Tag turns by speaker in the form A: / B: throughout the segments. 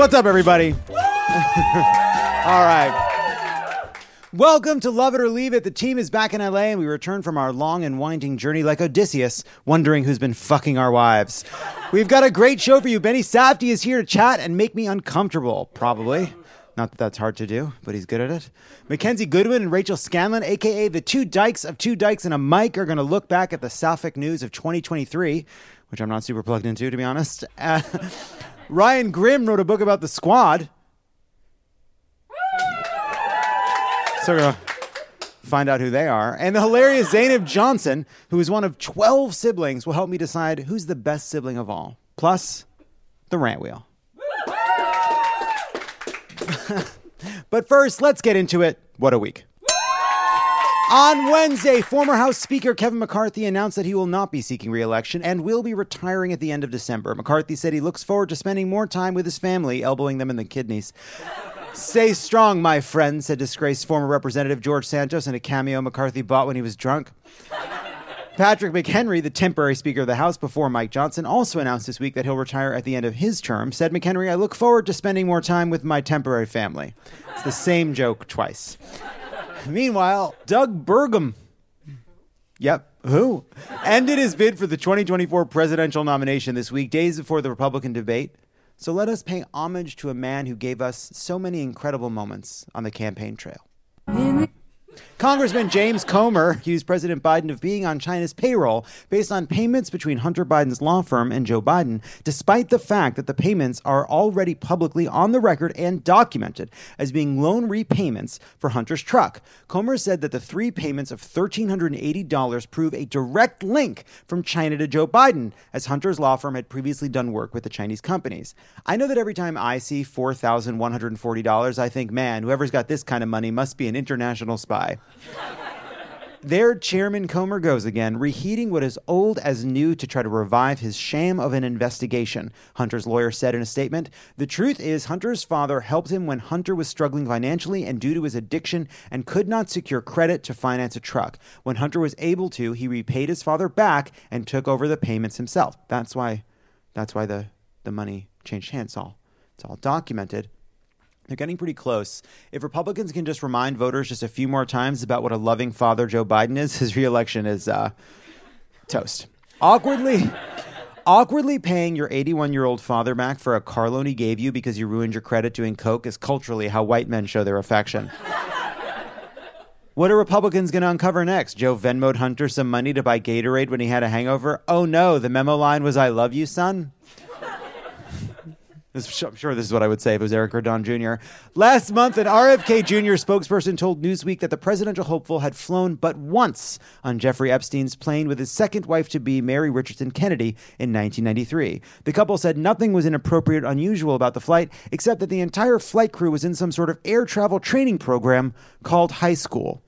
A: What's up, everybody? All right. Welcome to Lovett or Leave It. The team is back in LA and we return from our long and winding journey like Odysseus, wondering who's been fucking our wives. We've got a great show for you. Benny Safdie is here to chat and make me uncomfortable, probably. Not that that's hard to do, but he's good at it. McKenzie Goodwin and Rachel Scanlon, aka the two dykes of two dykes and a mic, are going to look back at the Sapphic news of 2023, which I'm not super plugged into, to be honest. Uh, Ryan Grim wrote a book about the squad. So we're going to find out who they are. And the hilarious Zainab Johnson, who is one of 12 siblings, will help me decide who's the best sibling of all. Plus, the rant wheel. but first, let's get into it. What a week. On Wednesday, former House Speaker Kevin McCarthy announced that he will not be seeking re election and will be retiring at the end of December. McCarthy said he looks forward to spending more time with his family, elbowing them in the kidneys. Stay strong, my friend, said disgraced former Representative George Santos in a cameo McCarthy bought when he was drunk. Patrick McHenry, the temporary Speaker of the House before Mike Johnson, also announced this week that he'll retire at the end of his term. Said McHenry, I look forward to spending more time with my temporary family. It's the same joke twice. Meanwhile, Doug Burgum. Yep, who? Ended his bid for the 2024 presidential nomination this week, days before the Republican debate. So let us pay homage to a man who gave us so many incredible moments on the campaign trail. Congressman James Comer accused President Biden of being on China's payroll based on payments between Hunter Biden's law firm and Joe Biden, despite the fact that the payments are already publicly on the record and documented as being loan repayments for Hunter's truck. Comer said that the three payments of $1,380 prove a direct link from China to Joe Biden, as Hunter's law firm had previously done work with the Chinese companies. I know that every time I see $4,140, I think, man, whoever's got this kind of money must be an international spy. There, Chairman Comer goes again, reheating what is old as new to try to revive his sham of an investigation. Hunter's lawyer said in a statement The truth is, Hunter's father helped him when Hunter was struggling financially and due to his addiction and could not secure credit to finance a truck. When Hunter was able to, he repaid his father back and took over the payments himself. That's why, that's why the, the money changed hands. All, it's all documented. They're getting pretty close. If Republicans can just remind voters just a few more times about what a loving father Joe Biden is, his reelection is uh, toast. Awkwardly, awkwardly paying your 81 year old father back for a car loan he gave you because you ruined your credit doing coke is culturally how white men show their affection. What are Republicans going to uncover next? Joe Venmoed Hunter some money to buy Gatorade when he had a hangover? Oh no, the memo line was "I love you, son." I'm sure this is what I would say if it was Eric Gordon Jr. Last month, an RFK Jr. spokesperson told Newsweek that the presidential hopeful had flown but once on Jeffrey Epstein's plane with his second wife to be, Mary Richardson Kennedy, in 1993. The couple said nothing was inappropriate unusual about the flight, except that the entire flight crew was in some sort of air travel training program called high school.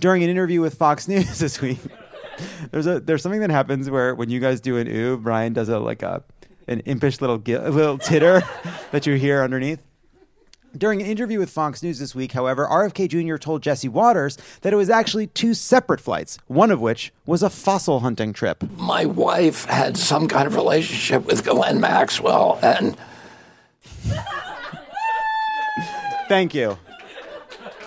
A: During an interview with Fox News this week, there's a there's something that happens where when you guys do an ooh, Brian does a like a an impish little little titter that you hear underneath. During an interview with Fox News this week, however, RFK Jr. told Jesse Watters that it was actually two separate flights, one of which was a fossil hunting trip.
B: My wife had some kind of relationship with Ghislaine Maxwell, and.
A: Thank you.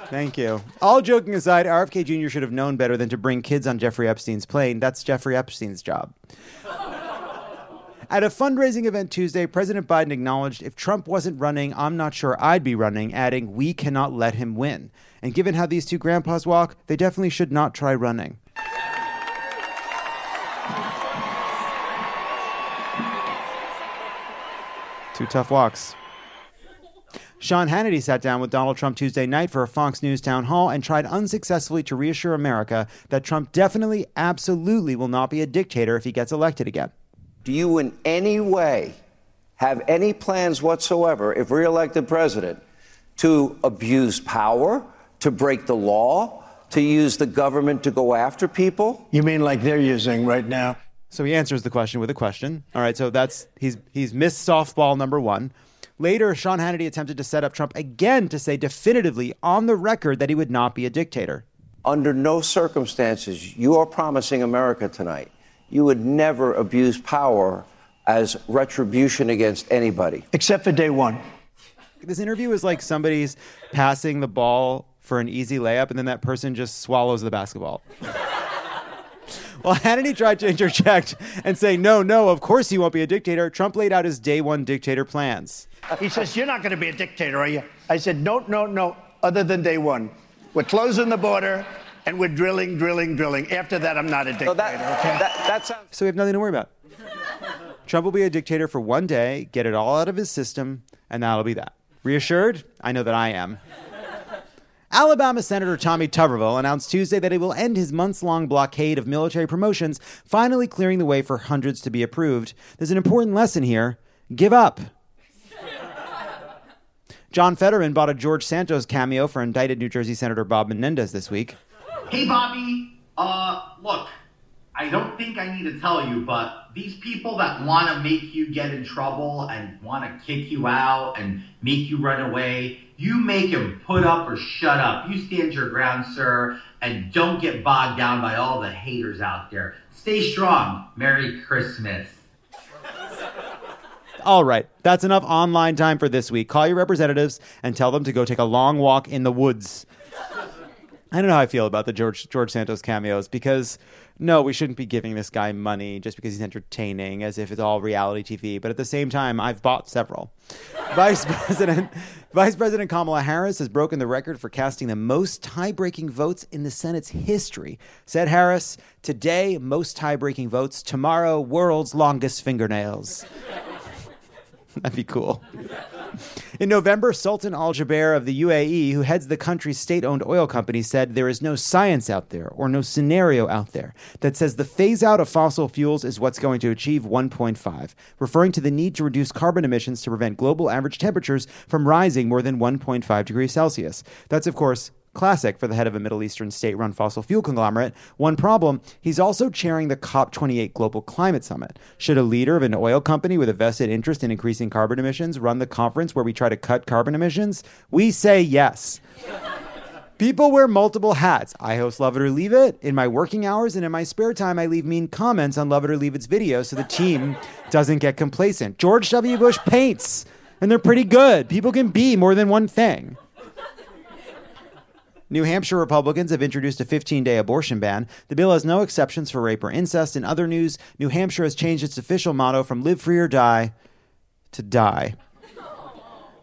A: Thank you. All joking aside, RFK Jr. should have known better than to bring kids on Jeffrey Epstein's plane. That's Jeffrey Epstein's job. At a fundraising event Tuesday, President Biden acknowledged if Trump wasn't running, I'm not sure I'd be running, adding, We cannot let him win. And given how these two grandpas walk, they definitely should not try running. Two tough walks. Sean Hannity sat down with Donald Trump Tuesday night for a Fox News town hall and tried unsuccessfully to reassure America that Trump definitely, absolutely will not be a dictator if he gets elected again.
C: Do you in any way have any plans whatsoever, if reelected president, to abuse power, to break the law, to use the government to go after people?
D: You mean like they're using right now?
A: So he answers the question with a question. All right, so that's he's he's missed softball number one. Later, Sean Hannity attempted to set up Trump again to say definitively on the record that he would not be a dictator.
C: Under no circumstances, you are promising America tonight you would never abuse power as retribution against anybody.
D: Except for day one.
A: This interview is like somebody's passing the ball for an easy layup, and then that person just swallows the basketball. While Hannity tried to interject and say, no, no, of course he won't be a dictator, Trump laid out his day one dictator plans.
D: He says, You're not going to be a dictator, are you? I said, No, no, no, other than day one. We're closing the border and we're drilling, drilling, drilling. After that, I'm not a dictator. So that, okay?
C: that, that sounds-
A: so we have nothing to worry about. Trump will be a dictator for one day, get it all out of his system, and that'll be that. Reassured? I know that I am. Alabama Senator Tommy Tuberville announced Tuesday that he will end his months long blockade of military promotions, finally clearing the way for hundreds to be approved. There's an important lesson here give up. John Fetterman bought a George Santos cameo for indicted New Jersey Senator Bob Menendez this week.
E: Hey, Bobby, uh, look, I don't think I need to tell you, but these people that want to make you get in trouble and want to kick you out and make you run away, you make them put up or shut up. You stand your ground, sir, and don't get bogged down by all the haters out there. Stay strong. Merry Christmas.
A: All right, that's enough online time for this week. Call your representatives and tell them to go take a long walk in the woods. I don't know how I feel about the George George Santos cameos because no, we shouldn't be giving this guy money just because he's entertaining, as if it's all reality TV. But at the same time, I've bought several. Vice President Vice President Kamala Harris has broken the record for casting the most tie-breaking votes in the Senate's history. Said Harris, "Today, most tie-breaking votes. Tomorrow, world's longest fingernails." That'd be cool. In November, Sultan Al Jaber of the UAE, who heads the country's state owned oil company, said there is no science out there or no scenario out there that says the phase out of fossil fuels is what's going to achieve 1.5, referring to the need to reduce carbon emissions to prevent global average temperatures from rising more than 1.5 degrees Celsius. That's, of course, Classic for the head of a Middle Eastern state run fossil fuel conglomerate. One problem, he's also chairing the COP28 Global Climate Summit. Should a leader of an oil company with a vested interest in increasing carbon emissions run the conference where we try to cut carbon emissions? We say yes. People wear multiple hats. I host Lovett or Leave It. In my working hours and in my spare time, I leave mean comments on Lovett or Leave It's videos so the team doesn't get complacent. George W. Bush paints, and they're pretty good. People can be more than one thing. New Hampshire Republicans have introduced a 15 day abortion ban. The bill has no exceptions for rape or incest. In other news, New Hampshire has changed its official motto from live free or die to die.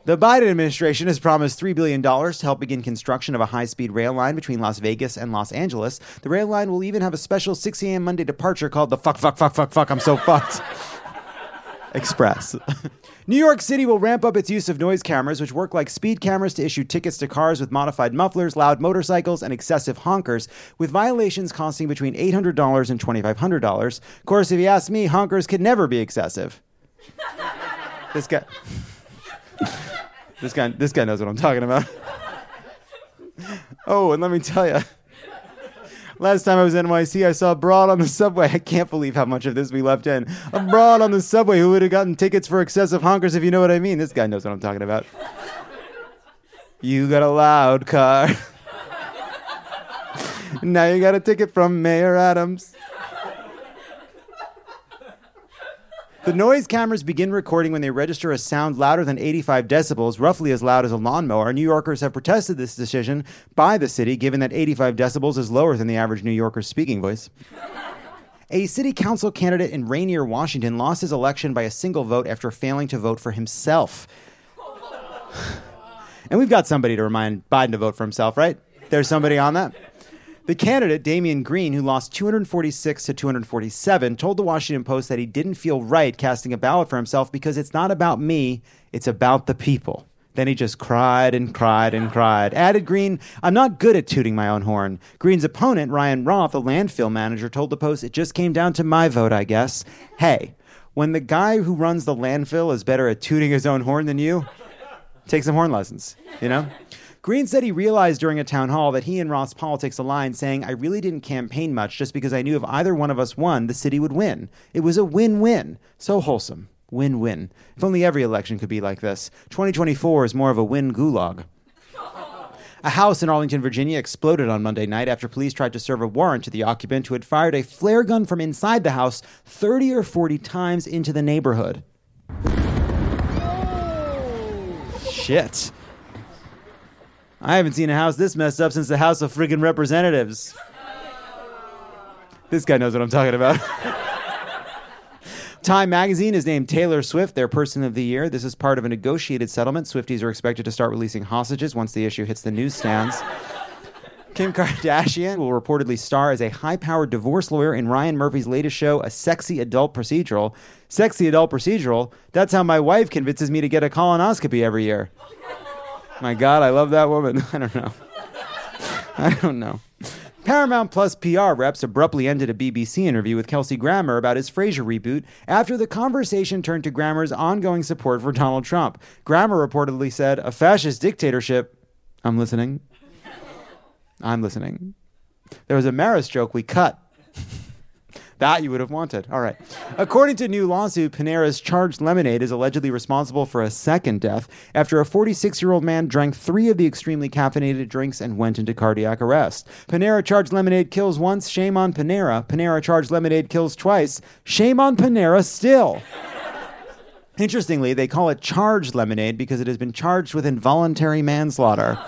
A: The Biden administration has promised $3 billion to help begin construction of a high speed rail line between Las Vegas and Los Angeles. The rail line will even have a special 6 a.m. Monday departure called the Fuck, Fuck, Fuck, Fuck, Fuck, I'm So Fucked Express. New York City will ramp up its use of noise cameras, which work like speed cameras to issue tickets to cars with modified mufflers, loud motorcycles, and excessive honkers, with violations costing between $800 and $2,500. Of course, if you ask me, honkers could never be excessive. this guy. this guy this guy knows what I'm talking about. oh, and let me tell you. Last time I was in NYC, I saw a broad on the subway. I can't believe how much of this we left in. A broad on the subway who would have gotten tickets for excessive honkers, if you know what I mean. This guy knows what I'm talking about. You got a loud car. now you got a ticket from Mayor Adams. The noise cameras begin recording when they register a sound louder than 85 decibels, roughly as loud as a lawnmower. New Yorkers have protested this decision by the city, given that 85 decibels is lower than the average New Yorker's speaking voice. A city council candidate in Rainier, Washington, lost his election by a single vote after failing to vote for himself. and we've got somebody to remind Biden to vote for himself, right? There's somebody on that. The candidate, Damian Green, who lost 246 to 247, told the Washington Post that he didn't feel right casting a ballot for himself because it's not about me, it's about the people. Then he just cried and cried and cried. Added Green, I'm not good at tooting my own horn. Green's opponent, Ryan Roth, a landfill manager, told the Post, It just came down to my vote, I guess. Hey, When the guy who runs the landfill is better at tooting his own horn than you, take some horn lessons, you know? Green said he realized during a town hall that he and Roth's politics aligned, saying, I really didn't campaign much just because I knew if either one of us won, the city would win. It was a win win. So wholesome. Win win. If only every election could be like this. 2024 is more of a win gulag. A house in Arlington, Virginia exploded on Monday night after police tried to serve a warrant to the occupant who had fired a flare gun from inside the house 30 or 40 times into the neighborhood. Shit. I haven't seen a house this messed up since the House of Friggin' Representatives. This guy knows what I'm talking about. Time magazine has named Taylor Swift their person of the year. This is part of a negotiated settlement. Swifties are expected to start releasing hostages once the issue hits the newsstands. Kim Kardashian will reportedly star as a high powered divorce lawyer in Ryan Murphy's latest show, a sexy adult procedural. Sexy adult procedural? That's how my wife convinces me to get a colonoscopy every year. My God, I love that woman. I don't know. I don't know. Paramount Plus PR reps abruptly ended a BBC interview with Kelsey Grammer about his Frasier reboot after the conversation turned to Grammer's ongoing support for Donald Trump. Grammer reportedly said, A fascist dictatorship. I'm listening. I'm listening. There was a Maris joke we cut. That you would have wanted. All right. According to new lawsuit, Panera's charged lemonade is allegedly responsible for a second death after a 46 year old man drank three of the extremely caffeinated drinks and went into cardiac arrest. Panera charged lemonade kills once, shame on Panera. Panera charged lemonade kills twice, shame on Panera still. Interestingly, they call it charged lemonade because it has been charged with involuntary manslaughter.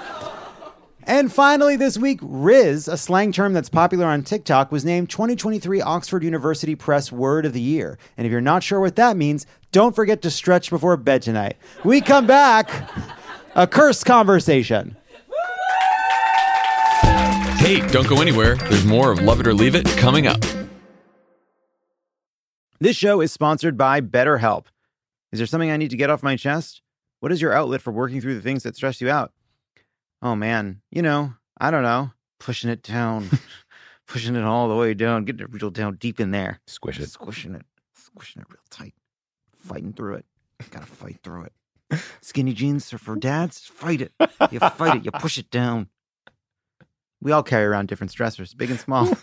A: And finally, this week, Rizz, a slang term that's popular on TikTok, was named 2023 Oxford University Press Word of the Year. And if you're not sure what that means, don't forget to stretch before bed tonight. We come back, a curse conversation.
F: Hey, don't go anywhere. There's more of Lovett or Leave It coming up.
A: This show is sponsored by BetterHelp. Is there something I need to get off my chest? What is your outlet for working through the things that stress you out? Oh man, you know, I don't know, pushing it down, pushing it all the way down, getting it real down deep in there.
G: Squish it.
A: Squishing it, squishing it real tight, fighting through it. Gotta fight through it. Skinny jeans are for dads. Fight it. You fight it. You push it down. We all carry around different stressors, big and small.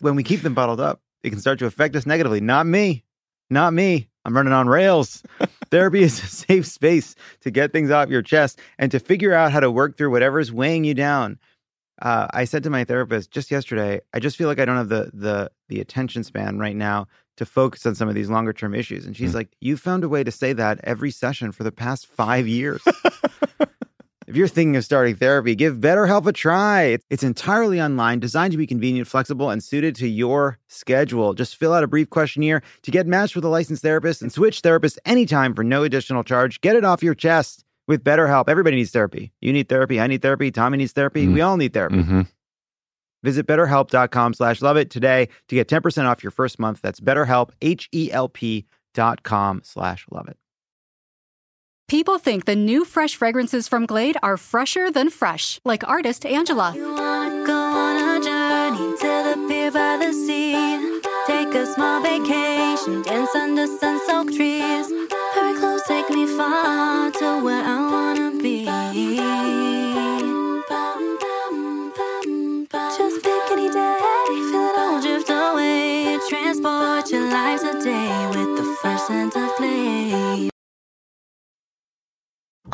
A: when we keep them bottled up, it can start to affect us negatively. Not me. Not me. I'm running on rails. Therapy is a safe space to get things off your chest and to figure out how to work through whatever's weighing you down. Uh, I said to my therapist just yesterday, I just feel like I don't have the the the attention span right now to focus on some of these longer term issues. And she's mm. like, "You found a way to say that every session for the past five years." If you're thinking of starting therapy, give BetterHelp a try. It's entirely online, designed to be convenient, flexible, and suited to your schedule. Just fill out a brief questionnaire to get matched with a licensed therapist and switch therapists anytime for no additional charge. Get it off your chest with BetterHelp. Everybody needs therapy. You need therapy. I need therapy. Tommy needs therapy. Mm-hmm. We all need therapy. Mm-hmm. Visit betterhelp.com slash lovett today to get 10% off your first month. That's betterhelp, H-E-L-P dot com slash lovett.
H: People think the new fresh fragrances from Glade are fresher than fresh, like artist Angela. Take a small vacation, dance under sun-soaked trees.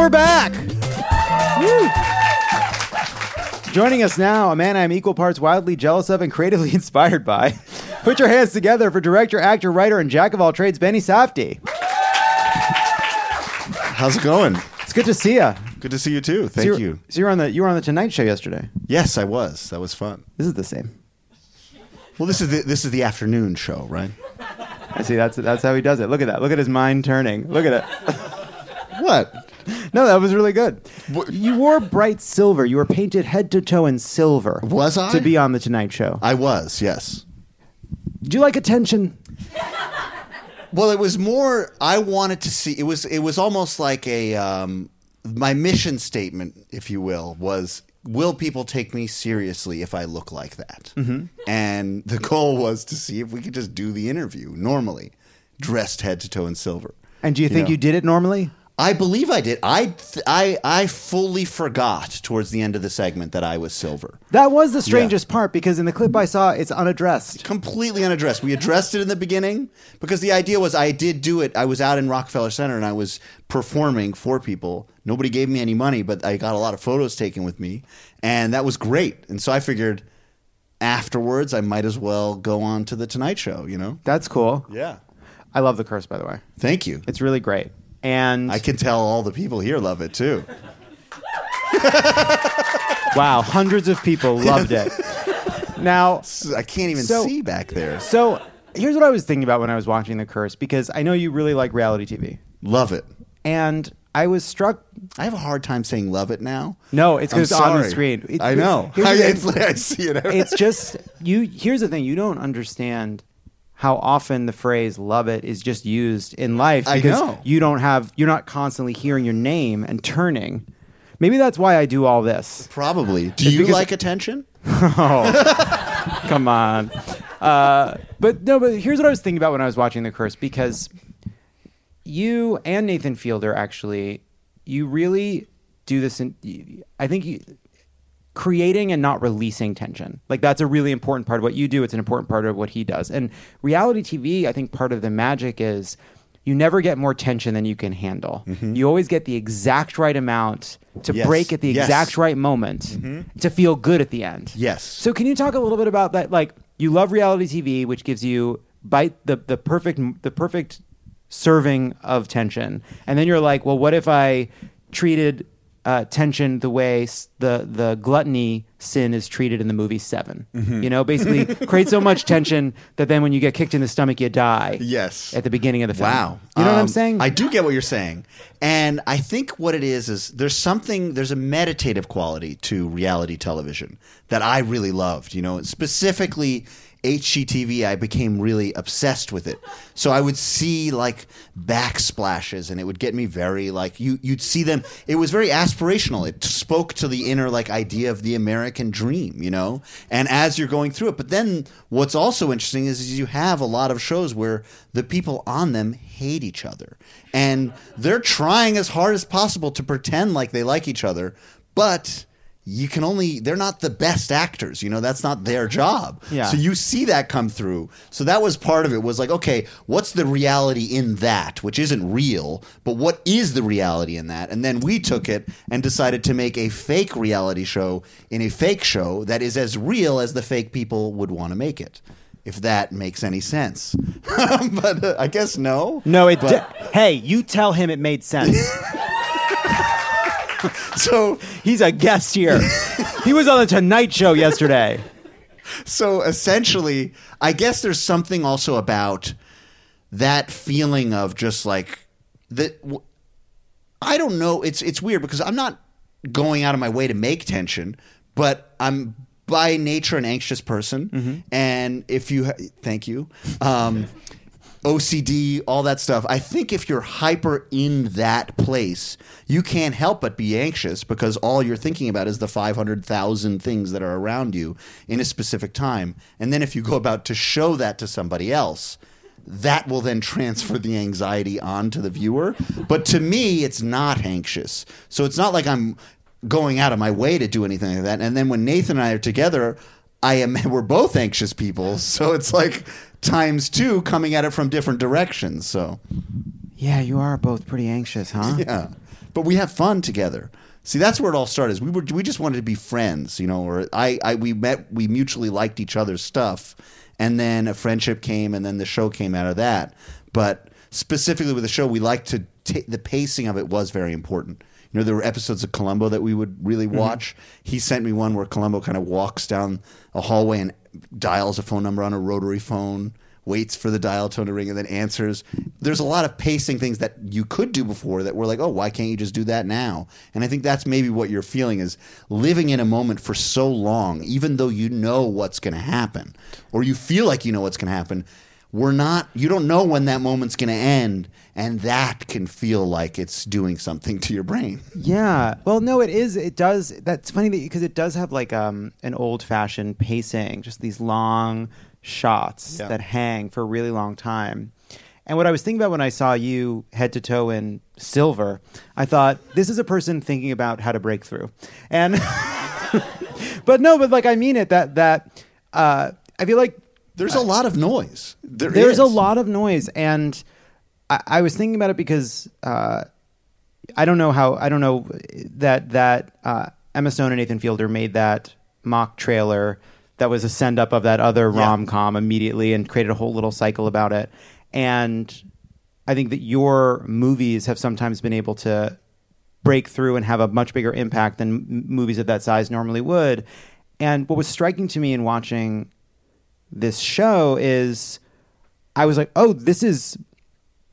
A: We're back. Joining us now, a man I'm equal parts wildly jealous of and creatively inspired by. Put your hands together for director, actor, writer, and jack of all trades, Benny Safdie.
I: How's it going?
A: It's good to see you.
I: Good to see you too. Thank
A: so
I: you.
A: So you were on the you were on the Tonight Show yesterday.
I: Yes, I was. That was fun.
A: This is the same.
I: Well, this is the this is the afternoon show, right?
A: I see. That's that's how he does it. Look at that. Look at his mind turning. Look at it.
I: What?
A: No, that was really good. You wore bright silver. You were painted head to toe in silver.
I: Was I?
A: To be on the Tonight Show.
I: I was, yes.
A: Do you like attention?
I: Well, it was more. I wanted to see. It was. It was almost like a. Um, my mission statement, if you will, was: Will people take me seriously if I look like that?
A: Mhm.
I: And the goal was to see if we could just do the interview normally, dressed head to toe in silver.
A: And do you think
I: know.
A: you did it normally?
I: I believe I did. I th- I I fully forgot towards the end of the segment that I was silver.
A: That was the strangest part because in the clip I saw, it's unaddressed.
I: Completely unaddressed. We addressed it in the beginning because the idea was I did do it. I was out in Rockefeller Center and I was performing for people. Nobody gave me any money, but I got a lot of photos taken with me, and that was great. And so I figured afterwards I might as well go on to the Tonight Show. You know?
A: That's cool.
I: Yeah.
A: I love the curse, by the way.
I: Thank you.
A: It's really great. And
I: I can tell all the people here love it too.
A: wow, hundreds of people loved it. Now
I: I can't even
A: so-
I: see back there.
A: So here's what I was thinking about when I was watching The Curse because I know you really like reality TV.
I: Love it.
A: And I was struck.
I: I have a hard time saying love it now.
A: No, it's because it's on the screen. It-
I: I know. I, it's I see it.
A: it's just you. Here's the thing: you don't understand how often the phrase "love it" is just used in life
I: I
A: because
I: know.
A: you don't have you're not constantly hearing your name and turning. Maybe that's why I do all this.
I: Probably. Do
A: It's
I: you
A: because-
I: like attention?
A: oh, come on. Uh, but no, but here's what I was thinking about when I was watching The Curse because you and Nathan Fielder actually, you really do this. In, I think you, creating and not releasing tension. Like that's a really important part of what you do. It's an important part of what he does. And reality TV, I think part of the magic is you never get more tension than you can handle. Mm-hmm. You always get the exact right amount to
I: Yes.
A: break at the
I: Yes.
A: exact right moment mm-hmm. to feel good at the end.
I: Yes.
A: So can you talk a little bit about that? Like you love reality TV, which gives you bite the the perfect the perfect serving of tension, and then you're like, well, what if I treated uh, tension the way s- the the gluttony sin is treated in the movie 7
I: Mhm.
A: You know, basically create so much tension that then when you get kicked in the stomach, you die.
I: Yes.
A: At the beginning of the film.
I: Wow.
A: You know what I'm
I: Um,
A: saying?
I: I do get what you're saying. And I think what it is is there's something there's a meditative quality to reality television that I really loved, you know, specifically HGTV I became really obsessed with it. So I would see like backsplashes and it would get me very like you you'd see them it was very aspirational. It spoke to the inner like idea of the American dream, you know? And as you're going through it, but then what's also interesting is, is you have a lot of shows where the people on them hate each other. And they're trying as hard as possible to pretend like they like each other, but you can only they're not the best actors you know that's not their job
A: Yeah.
I: so you see that come through so that was part of it was like okay what's the reality in that which isn't real but what is the reality in that and then we took it and decided to make a fake reality show in a fake show that is as real as the fake people would want to make it if that makes any sense but uh, i guess no
A: no, it.
I: But-
A: d- hey, you tell him it made sense.
I: so
A: he's a guest here. he was on the Tonight Show yesterday.
I: so essentially, I guess there's something also about that feeling of just like that. I don't know. It's it's weird because I'm not going out of my way to make tension, but I'm by nature an anxious person, and if you ha- thank you. Um, OCD, all that stuff. I think if you're hyper in that place, you can't help but be anxious because all you're thinking about is the 500,000 things that are around you in a specific time. And then if you go about to show that to somebody else, that will then transfer the anxiety onto the viewer. But to me, it's not anxious. So it's not like I'm going out of my way to do anything like that. And then when Nathan and I are together, I am we're both anxious people. So it's like times two coming at it from different directions. So
A: Yeah, you are both pretty anxious, huh?
I: yeah, but we have fun together. See, that's where it all started. Is we were we just wanted to be friends, you know. Or I, I we met, we mutually liked each other's stuff, and then a friendship came, and then the show came out of that. But specifically with the show, we liked to ta the pacing of it was very important. You know, there were episodes of Columbo that we would really mm-hmm. watch. He sent me one where Columbo kind of walks down a hallway and dials a phone number on a rotary phone, waits for the dial tone to ring, and then answers. There's a lot of pacing things that you could do before that we're like, oh, why can't you just do that now? And I think that's maybe what you're feeling is living in a moment for so long, even though you know what's going to happen, or you feel like you know what's going to happen. We're not, you don't know when that moment's going to end, and that can feel like it's doing something to your brain.
A: Yeah. Well, no, it is. It does. That's funny because it does have like um, an old fashioned pacing, just these long shots
I: Yeah.
A: that hang for a really long time. And what I was thinking about when I saw you head to toe in silver, I thought this is a person thinking about how to break through. And but no, but like I mean it that that uh, I feel like
I: There's a lot of noise. There
A: there's a lot of noise and I, I was thinking about it because uh, I don't know how I don't know that that uh, Emma Stone and Nathan Fielder made that mock trailer that was a send up of that other
I: Yeah.
A: rom com immediately and created a whole little cycle about it. And I think that your movies have sometimes been able to break through and have a much bigger impact than m- movies of that size normally would. And what was striking to me in watching this show is I was like, oh, this is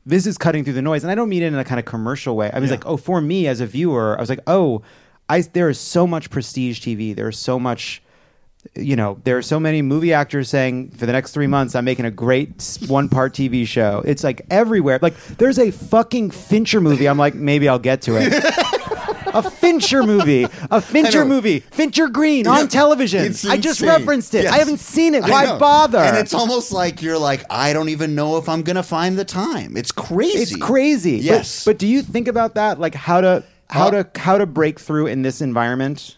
A: this is cutting through the noise, and I don't mean it in a kind of commercial way. I was
I: Yeah.
A: like, oh, for me as a viewer, I was like, oh, I there is so much prestige TV. There is so much. You know, there are so many movie actors saying for the next three months, I'm making a great one part TV show. It's like everywhere. Like, there's a fucking Fincher movie. I'm like, maybe I'll get to it. a Fincher movie. A Fincher movie. Fincher Green on television. I just referenced it.
I: Yes.
A: I haven't seen it. Why bother?
I: And it's almost like you're like, I don't even know if I'm going to find the time. It's crazy.
A: It's crazy. But-
I: Yes.
A: But, do you think about that? Like how to how
I: Uh,
A: to how to break through in this environment?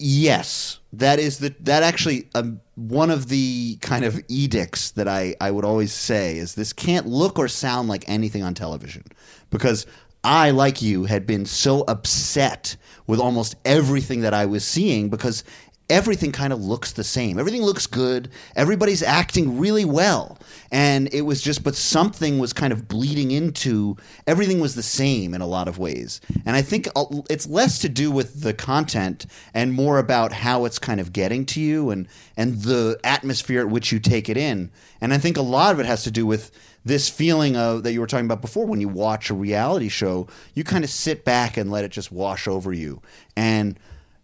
I: Yes, that is the that actually um, one of the kind of edicts that I I would always say is this can't look or sound like anything on television because I like you had been so upset with almost everything that I was seeing because everything kind of looks the same. Everything looks good. Everybody's acting really well. And it was just, but something was kind of bleeding into everything was the same in a lot of ways. And I think uh, it's less to do with the content and more about how it's kind of getting to you and, and the atmosphere at which you take it in. And I think a lot of it has to do with this feeling of that you were talking about before when you watch a reality show, you kind of sit back and let it just wash over you. And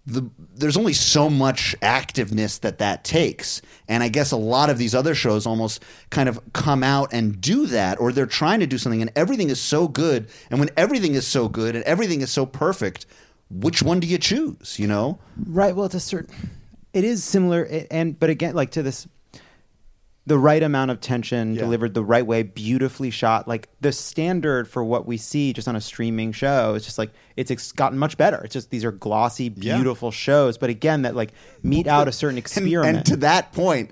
I: the, there's only so much activeness that that takes. And I guess a lot of these other shows almost kind of come out and do that, or they're trying to do something, and everything is so good. And when everything is so good and everything is so perfect, which one do you choose? You know?
A: Right. Well, it's a certain. It is similar, and but again, like to this, the right amount of tension delivered the right way, beautifully shot. Like the standard for what we see just on a streaming show is just like it's ex- gotten much better. It's just these are glossy,
I: Yeah.
A: beautiful shows, but again, that like meet out a certain
I: And,
A: experiment.
I: and to that point,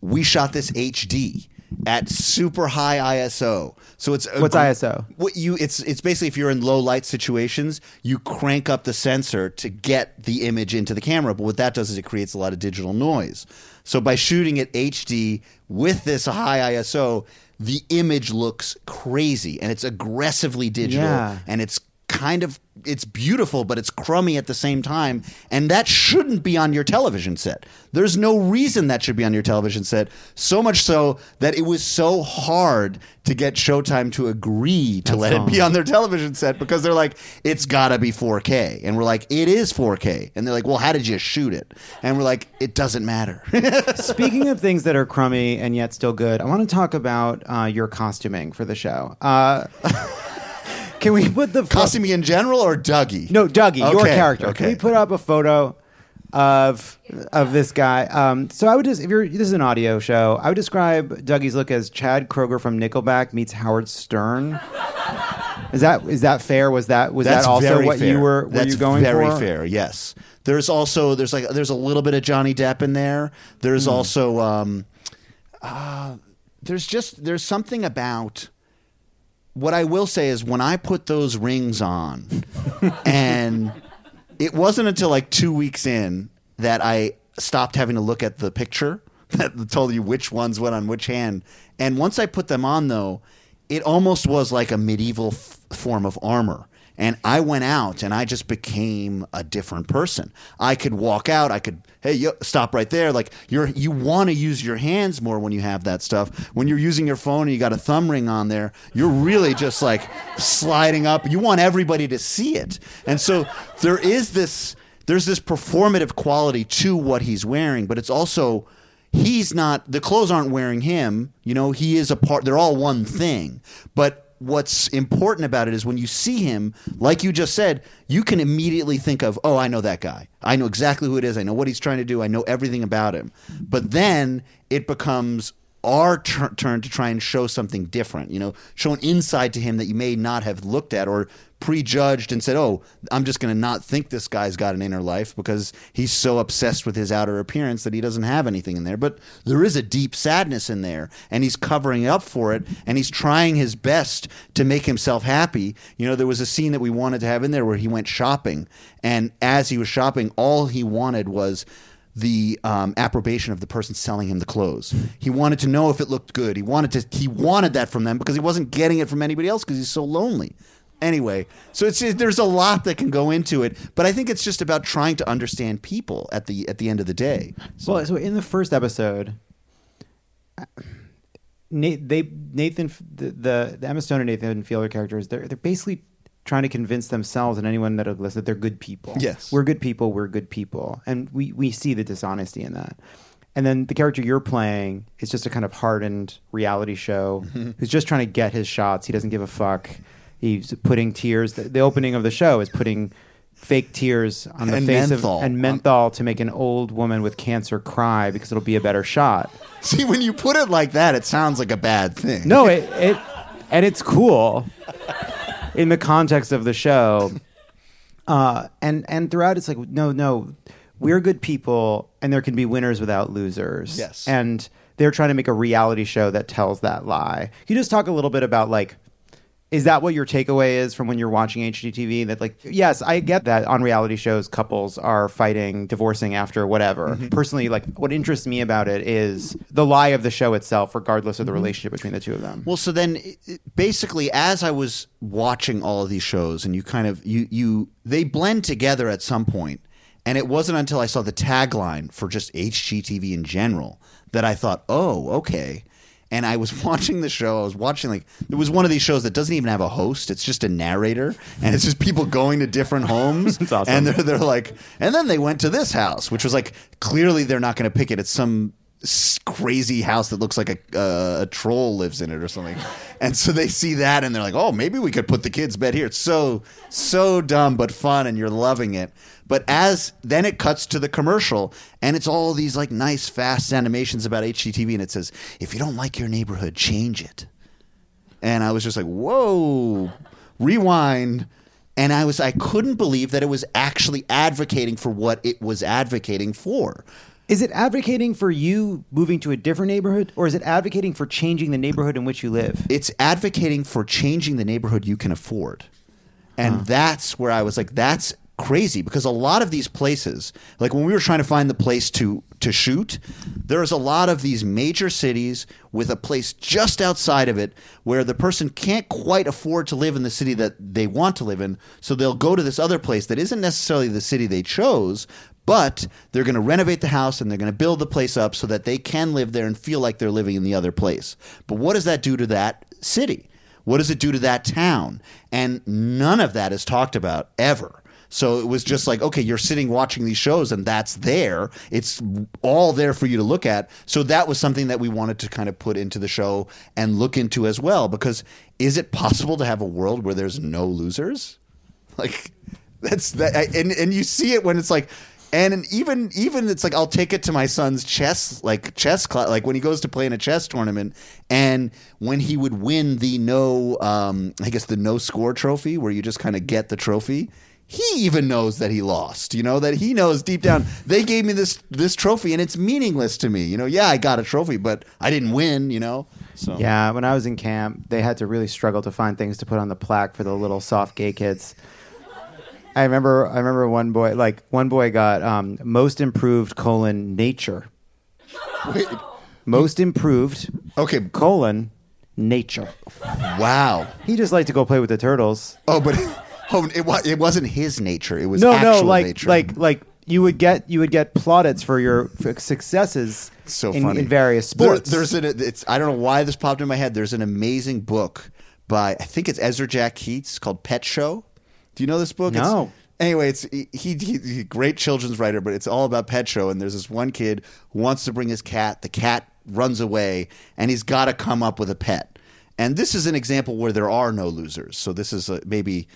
I: we shot this HD at super high ISO. So it's
A: What's
I: gr-
A: ISO?
I: What you it's it's basically if you're in low light situations, you crank up the sensor to get the image into the camera. But what that does is it creates a lot of digital noise. So by shooting at HD with this high ISO, the image looks crazy and it's aggressively digital
A: Yeah.
I: and it's kind of it's beautiful but it's crummy at the same time and that shouldn't be on your television set. There's no reason that should be on your television set so much so that it was so hard to get showtime to agree to let it be on their television set because they're like it's gotta be 4k and we're like it is 4k and they're like well how did you shoot it? And we're like it doesn't matter.
A: Speaking of things that are crummy and yet still good, I want to talk about uh, your costuming for the show. Uh, can we put the
I: costuming in general or dougie
A: No, Dougie, your
I: Okay,
A: character. Can
I: okay.
A: we put up a photo of of this guy? Um, so I would just if you're this is an audio show, I would describe Dougie's look as Chad Kroeger from Nickelback meets Howard Stern. Is that is that fair? Was that was
I: That's
A: that also
I: very
A: what
I: fair.
A: you were were
I: That's
A: you going
I: very
A: for?
I: fair. Yes. There's also there's like there's a little bit of Johnny Depp in there. There's
A: Hmm.
I: also um, uh, there's just there's something about what I will say is when I put those rings on, and it wasn't until like two weeks in that I stopped having to look at the picture that told you which ones went on which hand. And once I put them on, though, it almost was like a medieval f- form of armor. And I went out and I just became a different person. I could walk out. I could, hey, yo, stop right there. Like you're, you want to use your hands more when you have that stuff. When you're using your phone and you got a thumb ring on there, you're really just like sliding up. You want everybody to see it. And so there is this, there's this performative quality to what he's wearing, but it's also, he's not, the clothes aren't wearing him. You know, he is a part, they're all one thing. But what's important about it is when you see him, like you just said, you can immediately think of, oh, I know that guy. I know exactly who it is. I know what he's trying to do. I know everything about him. But then it becomes our tur- turn to try and show something different, you know, show an insight to him that you may not have looked at or prejudged and said, "Oh, I'm just going to not think this guy's got an inner life because he's so obsessed with his outer appearance that he doesn't have anything in there." But there is a deep sadness in there, and he's covering up for it, and he's trying his best to make himself happy. You know, there was a scene that we wanted to have in there where he went shopping, and as he was shopping, all he wanted was the um, approbation of the person selling him the clothes. He wanted to know if it looked good. He wanted to. He wanted that from them because he wasn't getting it from anybody else because he's so lonely. Anyway, so it's there's a lot that can go into it, but I think it's just about trying to understand people at the at the end of the day.
A: Well, so in the first episode, Nate, they Nathan the, the the Emma Stone and Nathan Fielder characters they're they're basically trying to convince themselves and anyone that listens that they're good people.
I: Yes.
A: we're good people. We're good people, and we we see the dishonesty in that. And then the character you're playing is just a kind of hardened reality show
I: Mm-hmm.
A: who's just trying to get his shots. He doesn't give a fuck. He's putting tears. The, the opening of the show is putting fake tears on the
I: And
A: face
I: menthol.
A: of and menthol to make an old woman with cancer cry because it'll be a better shot.
I: See, when you put it like that, it sounds like a bad thing.
A: No, it, it and it's cool in the context of the show. Uh, and and throughout, it's like no, no, we're good people, and there can be winners without losers.
I: Yes.
A: and they're trying to make a reality show that tells that lie. Can you just talk a little bit about like? Is that what your takeaway is from when you're watching HGTV? That like, yes, I get that on reality shows, couples are fighting, divorcing after whatever. Mm-hmm. Personally, like, what interests me about it is the lie of the show itself, regardless of the mm-hmm. relationship between the two of them.
I: Well, so then basically, as I was watching all of these shows, and you kind of you you they blend together at some point, and it wasn't until I saw the tagline for just HGTV in general that I thought, oh, okay. And I was watching the show. I was watching like it was one of these shows that doesn't even have a host. It's just a narrator, and it's just people going to different homes.
A: Awesome.
I: And they're they're like, and then they went to this house, which was like clearly they're not going to pick it. It's some crazy house that looks like a uh, a troll lives in it or something. And so they see that and they're like, "Oh, maybe we could put the kids' bed here." It's so so dumb but fun, and you're loving it. But as then it cuts to the commercial, and it's all these like nice fast animations about HGTV, and it says, "If you don't like your neighborhood, change it." And I was just like, "Whoa!" Rewind. And I was I couldn't believe that it was actually advocating for what it was advocating for.
A: Is it advocating for you moving to a different neighborhood, or is it advocating for changing the neighborhood in which you live?
I: It's advocating for changing the neighborhood you can afford. And that's where I was like, that's crazy because a lot of these places, like when we were trying to find the place to to shoot, there is a lot of these major cities with a place just outside of it where the person can't quite afford to live in the city that they want to live in, so they'll go to this other place that isn't necessarily the city they chose, but they're going to renovate the house and they're going to build the place up so that they can live there and feel like they're living in the other place. But what does that do to that city? What does it do to that town? And none of that is talked about ever. So it was just like, okay, you're sitting watching these shows and that's there. It's all there for you to look at. So that was something that we wanted to kind of put into the show and look into as well. Because is it possible to have a world where there's no losers? Like that's that, and and you see it when it's like, and even even it's like I'll take it to my son's chess like chess class like when he goes to play in a chess tournament and when he would win the no um I guess the no score trophy where you just kind of get the trophy. He even knows that he lost, you know, that he knows deep down they gave me this this trophy and it's meaningless to me. You know, yeah, I got a trophy, but I didn't win, you know. So
A: Yeah, when I was in camp, they had to really struggle to find things to put on the plaque for the little soft gay kids. I remember, I remember one boy, like one boy got um, most improved colon nature,
I: Wait,
A: most improved
I: okay,
A: colon nature.
I: wow.
A: He just liked to go play with the turtles.
I: Oh, but Oh, it was. It wasn't his nature. It was
A: no,
I: actual
A: no, like
I: nature.
A: like like you would get you would get plaudits for your successes
I: so
A: in,
I: funny
A: in various
I: There-
A: sports.
I: there's an. It's. I don't know why this popped in my head. There's an amazing book by I think it's Ezra Jack Keats called Pet Show. Do you know this book? It's-
A: No.
I: anyway, it's he, he, he's a great children's writer, but it's all about Pet Show. And there's this one kid who wants to bring his cat. The cat runs away, and he's got to come up with a pet. And this is an example where there are no losers. So this is a, maybe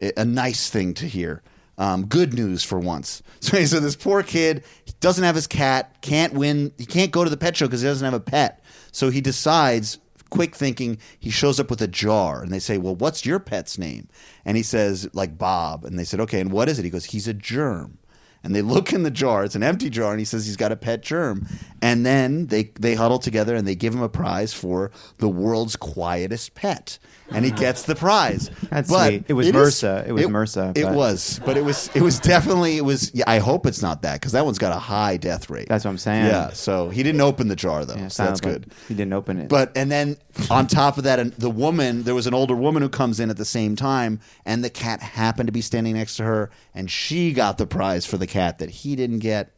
I: a nice thing to hear. Um, good news for once. So, so this poor kid doesn't have his cat, can't win. He can't go to the pet show because he doesn't have a pet. So he decides, quick thinking, he shows up with a jar, and they say, "Well, what's your pet's name?" And he says, "Like Bob." And they said, "Okay, and what is it?" He goes, "He's a germ." And they look in the jar. It's an empty jar, and he says he's got a pet germ. And then they they huddle together and they give him a prize for the world's quietest pet, and he gets the prize.
A: That's
I: But
A: sweet. It was MRSA. It was MRSA,
I: It
A: but-
I: was, but it was it was definitely it was. Yeah, I hope it's not that because that one's got a high death rate.
A: That's what I'm saying.
I: Yeah. So he didn't open the jar though.
A: Yeah,
I: so that's good.
A: He didn't open it.
I: But and then on top of that, and the woman there was an older woman who comes in at the same time, and the cat happened to be standing next to her, and she got the prize for the cat that he didn't get.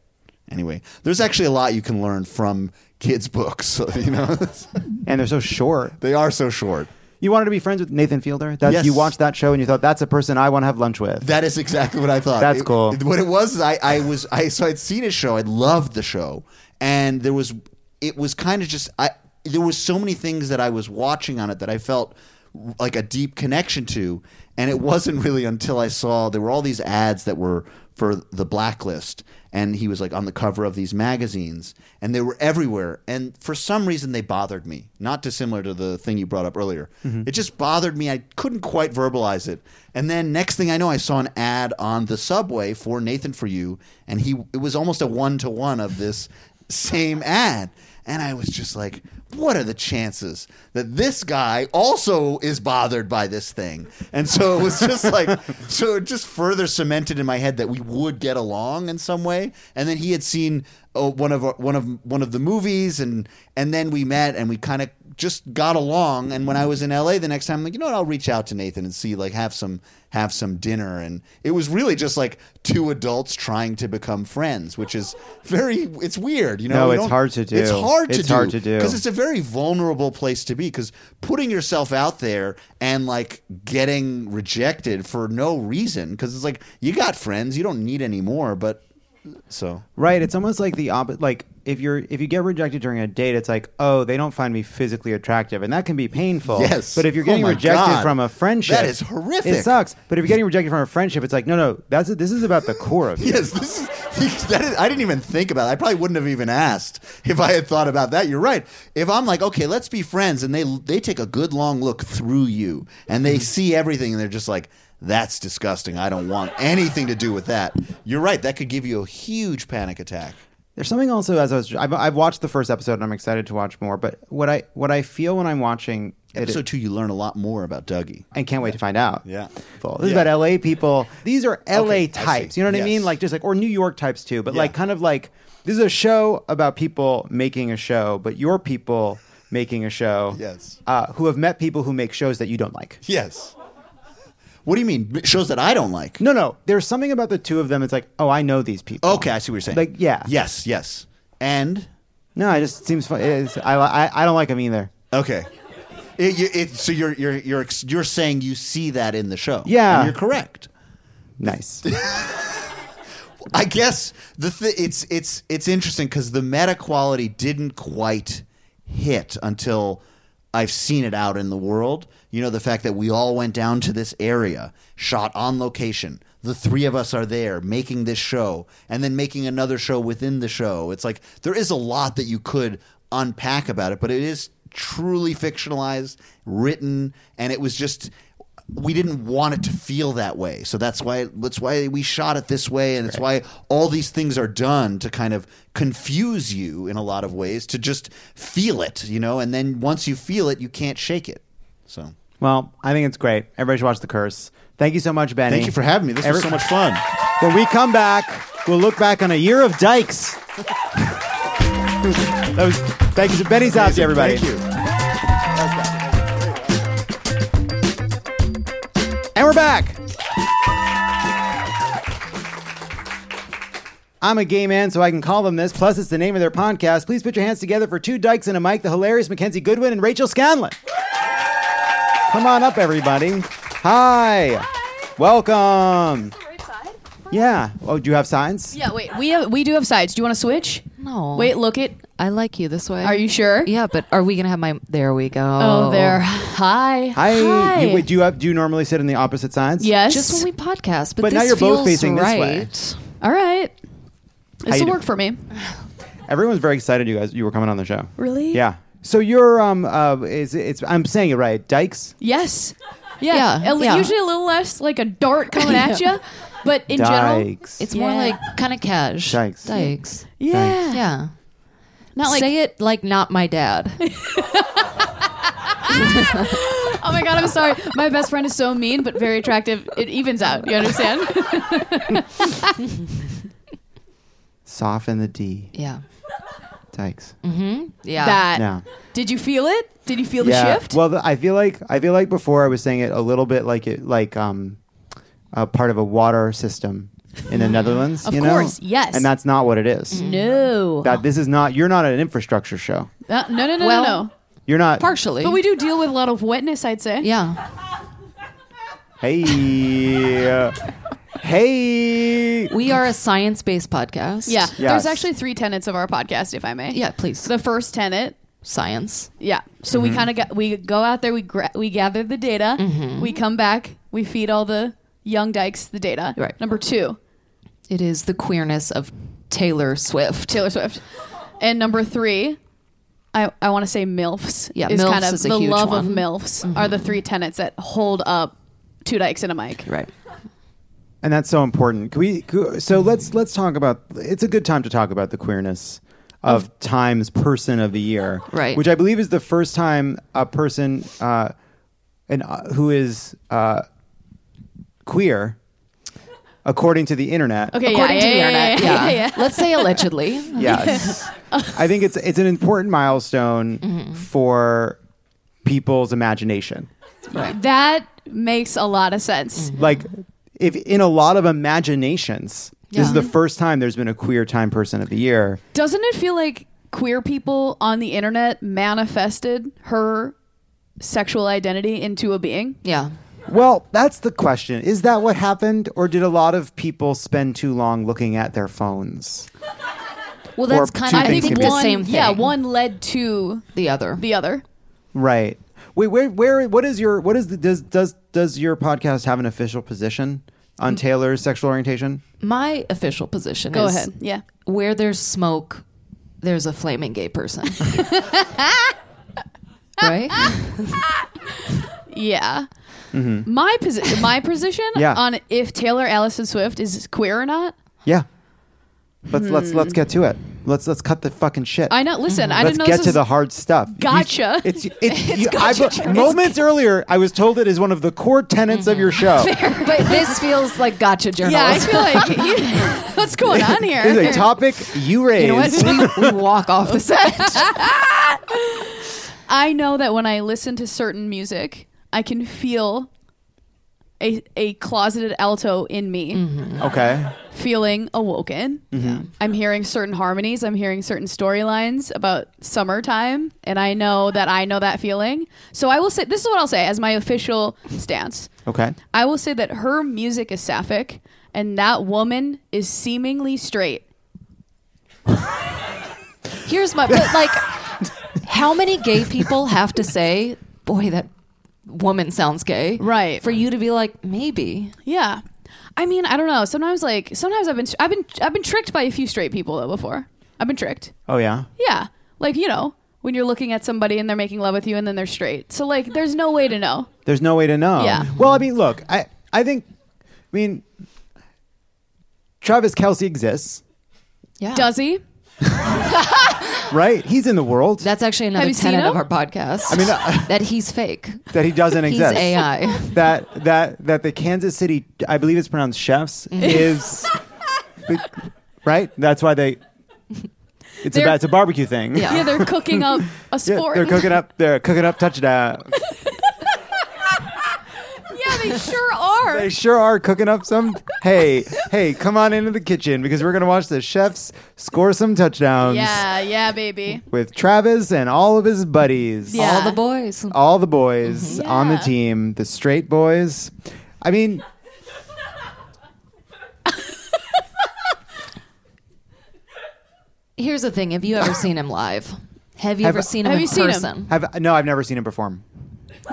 I: Anyway, there's actually a lot you can learn from kids' books. You know,
A: and they're so short.
I: they are so short.
A: You wanted to be friends with Nathan Fielder. That
I: Yes.
A: you watched that show and you thought that's a person I want to have lunch with.
I: That is exactly what I thought.
A: That's
I: It-
A: cool.
I: it- what it was, is I, I was, I so I'd seen his show. I loved the show, and there was, it was kind of just, I there was so many things that I was watching on it that I felt like a deep connection to, and it wasn't really until I saw there were all these ads that were for the blacklist and he was like on the cover of these magazines and they were everywhere and for some reason they bothered me. Not dissimilar to the thing you brought up earlier. Mm-hmm. It just bothered me. I couldn't quite verbalize it. And then next thing i know i saw an ad on the subway for nathan for you and he it was almost a one-to-one of this same ad. And I was just like, what are the chances that this guy also is bothered by this thing? And so it was just like, so it just further cemented in my head that we would get along in some way. And then he had seen uh, one of our- one of one of the movies, and and then we met and we kind of just got along. And when I was in LA the next time, I'm like, you know what? I'll reach out to Nathan and see like have some have some dinner. And it was really just like two adults trying to become friends, which is very it's weird, you know.
A: No, it's hard to do.
I: It's hard to
A: It's
I: do.
A: hard to do.
I: because it's a very vulnerable place to be. Because putting yourself out there and like getting rejected for no reason, because it's like you got friends, you don't need any more. But so
A: Right. It's almost like the opposite. Like if you're if you get rejected during a date, it's like, oh, they don't find me physically attractive, and that can be painful.
I: Yes.
A: But if you're
I: Oh
A: getting
I: my
A: rejected
I: God.
A: from a friendship,
I: That is horrific.
A: It sucks. But if you're getting rejected from a friendship, it's like, no, no, that's this is about the core of you.
I: yes, this is that is, I didn't even think about it. I probably wouldn't have even asked if I had thought about that. You're right. If I'm like, okay, let's be friends, and they they take a good long look through you, and they mm-hmm. see everything, and they're just like. That's disgusting. I don't want anything to do with that. You're right. That could give you a huge panic attack.
A: There's something also as I was I've, I've watched the first episode and I'm excited to watch more. But what I what I feel when I'm watching it,
I: Episode two, you learn a lot more about Dougie.
A: and can't wait to find out.
I: Yeah.
A: This is about LA people. These are LA
I: Okay,
A: types. You know what I mean? Like just like or New York types too. But
I: Yeah.
A: like kind of like this is a show about people making a show, but your people making a show.
I: Yes.
A: Uh, who have met people who make shows that you don't like.
I: Yes. What do you mean? Shows that I don't like.
A: No, no. There's something about the two of them. It's like, oh, I know these people.
I: Okay, I see what you're saying.
A: Like, yeah.
I: Yes, yes. And
A: No, it just seems fun. It's, I, I I don't like them either.
I: okay. It, you- it, so you're you're you're ex- you're saying you see that in the show.
A: Yeah.
I: And you're correct.
A: Nice.
I: I guess the th- it's it's it's interesting because the meta quality didn't quite hit until I've seen it out in the world. You know, the fact that we all went down to this area, shot on location. The three of us are there making this show and then making another show within the show. It's like there is a lot that you could unpack about it, but it is truly fictionalized, written, and it was just we didn't want it to feel that way. So that's why that's why we shot it this way and it's why all these things are done to kind of confuse you in a lot of ways to just feel it, you know, and then once you feel it, you can't shake it. So
A: well, I think it's great. Everybody should watch The Curse. Thank you so much, Benny.
I: thank you for having me. This
A: Every- was
I: so much fun.
A: When we come back, we'll look back on a year of dykes. that was thank you, Benny Safdie, everybody.
I: Thank you.
A: And we're back. I'm a gay man, so I can call them this. Plus, it's the name of their podcast. Please put your hands together for two dykes and a mic, the hilarious McKenzie Goodwin and Rachel Scanlon. Come on up, everybody. Hi. Welcome. Yeah. Oh, do you have signs?
G: Yeah, wait. We have, we do have sides. Do you want to switch?
J: No.
G: Wait, look it.
J: I like you this way.
G: Are you sure?
J: Yeah, but are we gonna have my? There we go.
G: Oh, there. Hi.
A: Hi.
G: Hi.
A: You, wait, do you have, do you normally sit on the opposite sides?
G: yes.
J: Just when we podcast, but,
A: But now
J: this
A: you're both
J: feels
A: facing this
J: right.
A: way.
G: All right. This
A: you
G: will
A: do-
G: work for me.
A: Everyone's very excited you guys you were coming on the show.
G: Really?
A: Yeah. So you're um uh is it's I'm saying it right, Dykes?
G: Yes. Yeah.
J: Yeah,
G: A li-
J: yeah.
G: Usually a little less like a dart coming at you, but in general,
A: Dykes.
J: It's more
G: Yeah.
J: like kind of cash.
A: Dykes.
J: Dykes.
G: yeah.
J: Yeah.
G: Not like
J: Say it like not my dad.
G: Oh my god, I'm sorry. My best friend is so mean but very attractive. It evens out. You understand?
A: Soften the D.
J: yeah.
A: Dykes.
J: Yeah.
G: that.
A: Yeah.
G: Did you feel it? Did you feel the
A: yeah.
G: shift?
A: Well, the, I feel like I feel like before I was saying it a little bit like it like um a part of a water system in the Netherlands.
G: Of
A: you know?
G: course, yes.
A: And that's not what it is.
G: no.
A: That this is not. You're not an infrastructure show.
G: Uh, no, no, no,
J: Well,
G: no, no.
A: You're not.
J: Partially.
G: But we do deal with a lot of wetness, I'd say.
J: Yeah.
A: Hey. Hey.
J: We are a science-based podcast.
G: Yeah.
A: Yes.
G: There's actually three tenets of our podcast, if I may.
J: Yeah. Please.
G: The first tenet,
J: Science.
G: yeah. So we mm-hmm. kind of got we go out there, we gra- we gather the data, mm-hmm. we come back, we feed all the young dykes the data.
J: Right.
G: Number two,
J: It is the queerness of Taylor Swift.
G: Taylor Swift, and number three. I, I want to say MILFs.
J: Yeah,
G: is
J: MILFs
G: kind of
J: is a
G: the
J: huge
G: love of
J: one.
G: MILFs are the mm-hmm. three tenets that hold up two dykes and a mic.
J: Right.
A: And that's so important. Can we? Can, so let's let's talk about. It's a good time to talk about the queerness of Time's Person of the Year,
J: Right.
A: Which I believe is the first time a person, uh, and uh, who is uh, queer, according to the internet.
G: Okay,
J: According
G: yeah,
J: to the
G: yeah,
J: internet.
G: yeah,
J: Yeah.
G: yeah, yeah.
J: Let's say allegedly.
A: Yes, I think it's it's an important milestone for people's imagination.
G: That makes a lot of sense.
A: Like, if in a lot of imaginations, this is the first time there's been a queer Time Person of the Year.
G: Doesn't it feel like queer people on the internet manifested her sexual identity into a being?
J: Yeah.
A: Well, that's the question. Is that what happened, or did a lot of people spend too long looking at their phones?
J: Well, that's kind of I think
A: can
J: the
G: one,
J: same thing.
G: Yeah, one led to
J: the other.
G: the other.
A: Right. Wait, where, where, what is your, what is the, does, does, does your podcast have an official position on Taylor's sexual orientation?
J: My official position
G: Go
J: is
G: ahead. Yeah.
J: where there's smoke, there's a flaming gay person. right?
G: Yeah. Mm-hmm. My position my position
A: Yeah.
G: on if Taylor Allison Swift is queer or not.
A: Yeah. Let's, let's, let's get to it. Let's, let's cut the fucking shit.
G: I know listen, I
A: Let's
G: didn't know
A: get
G: this
A: to
G: is-
A: the hard stuff. You-
G: Gotcha.
A: It's, it's,
G: It's
A: you, I,
G: gotcha.
A: bu- moments earlier, I was told it is one of the core tenets of mm-hmm. your show.
J: but this feels like gotcha
G: Yeah, I feel like what's going on here?
A: This is a topic you raised.
J: you know what? We, we walk off the set.
G: I know that when I listen to certain music, I can feel a a closeted alto in me mm-hmm.
A: Okay.
G: feeling awoken. Mm-hmm. I'm hearing certain harmonies, I'm hearing certain storylines about summertime, and I know that I know that feeling. So I will say this is what I'll say as my official stance.
A: Okay.
G: I will say that her music is sapphic and that woman is seemingly straight.
J: Here's my but like how many gay people have to say, boy, that woman sounds gay.
G: Right.
J: For you to be like, maybe.
G: Yeah. I mean, I don't know. Sometimes like sometimes I've been I've been I've been tricked by a few straight people though before. I've been tricked.
A: Oh, yeah.
G: Yeah. Like, you know, when you're looking at somebody and they're making love with you and then they're straight. So like there's no way to know.
A: There's no way to know.
G: Yeah.
A: Well, I mean, look, I, I think, I mean, Travis Kelce exists,
J: Yeah.
G: Does he?
A: right? He's in the world.
J: That's actually another
G: Have you seen
J: tenet of our podcast.
A: I mean, uh,
J: that he's fake.
A: that he doesn't
J: He's
A: exist.
J: AI.
A: That that that the Kansas City, I believe it's pronounced chefs, is right. That's why they. It's a
G: They're-
A: it's a barbecue thing.
J: Yeah.
G: Yeah, they're cooking up a
A: Yeah,
G: sport.
A: they're cooking up. They're cooking up touchdown.
G: yeah, they sure are.
A: They sure are cooking up some. Hey, hey, come on into the kitchen because we're gonna watch the chefs score some touchdowns
G: yeah, yeah, baby.
A: with Travis and all of his buddies.
G: Yeah.
J: All the boys.
A: all the boys mm-hmm. on the team, the straight boys. I mean,
J: Here's the thing: Have you ever seen him live? Have you
A: Have-
J: ever seen him
G: Have
J: in
G: you seen him?
A: have no, I've never seen him perform.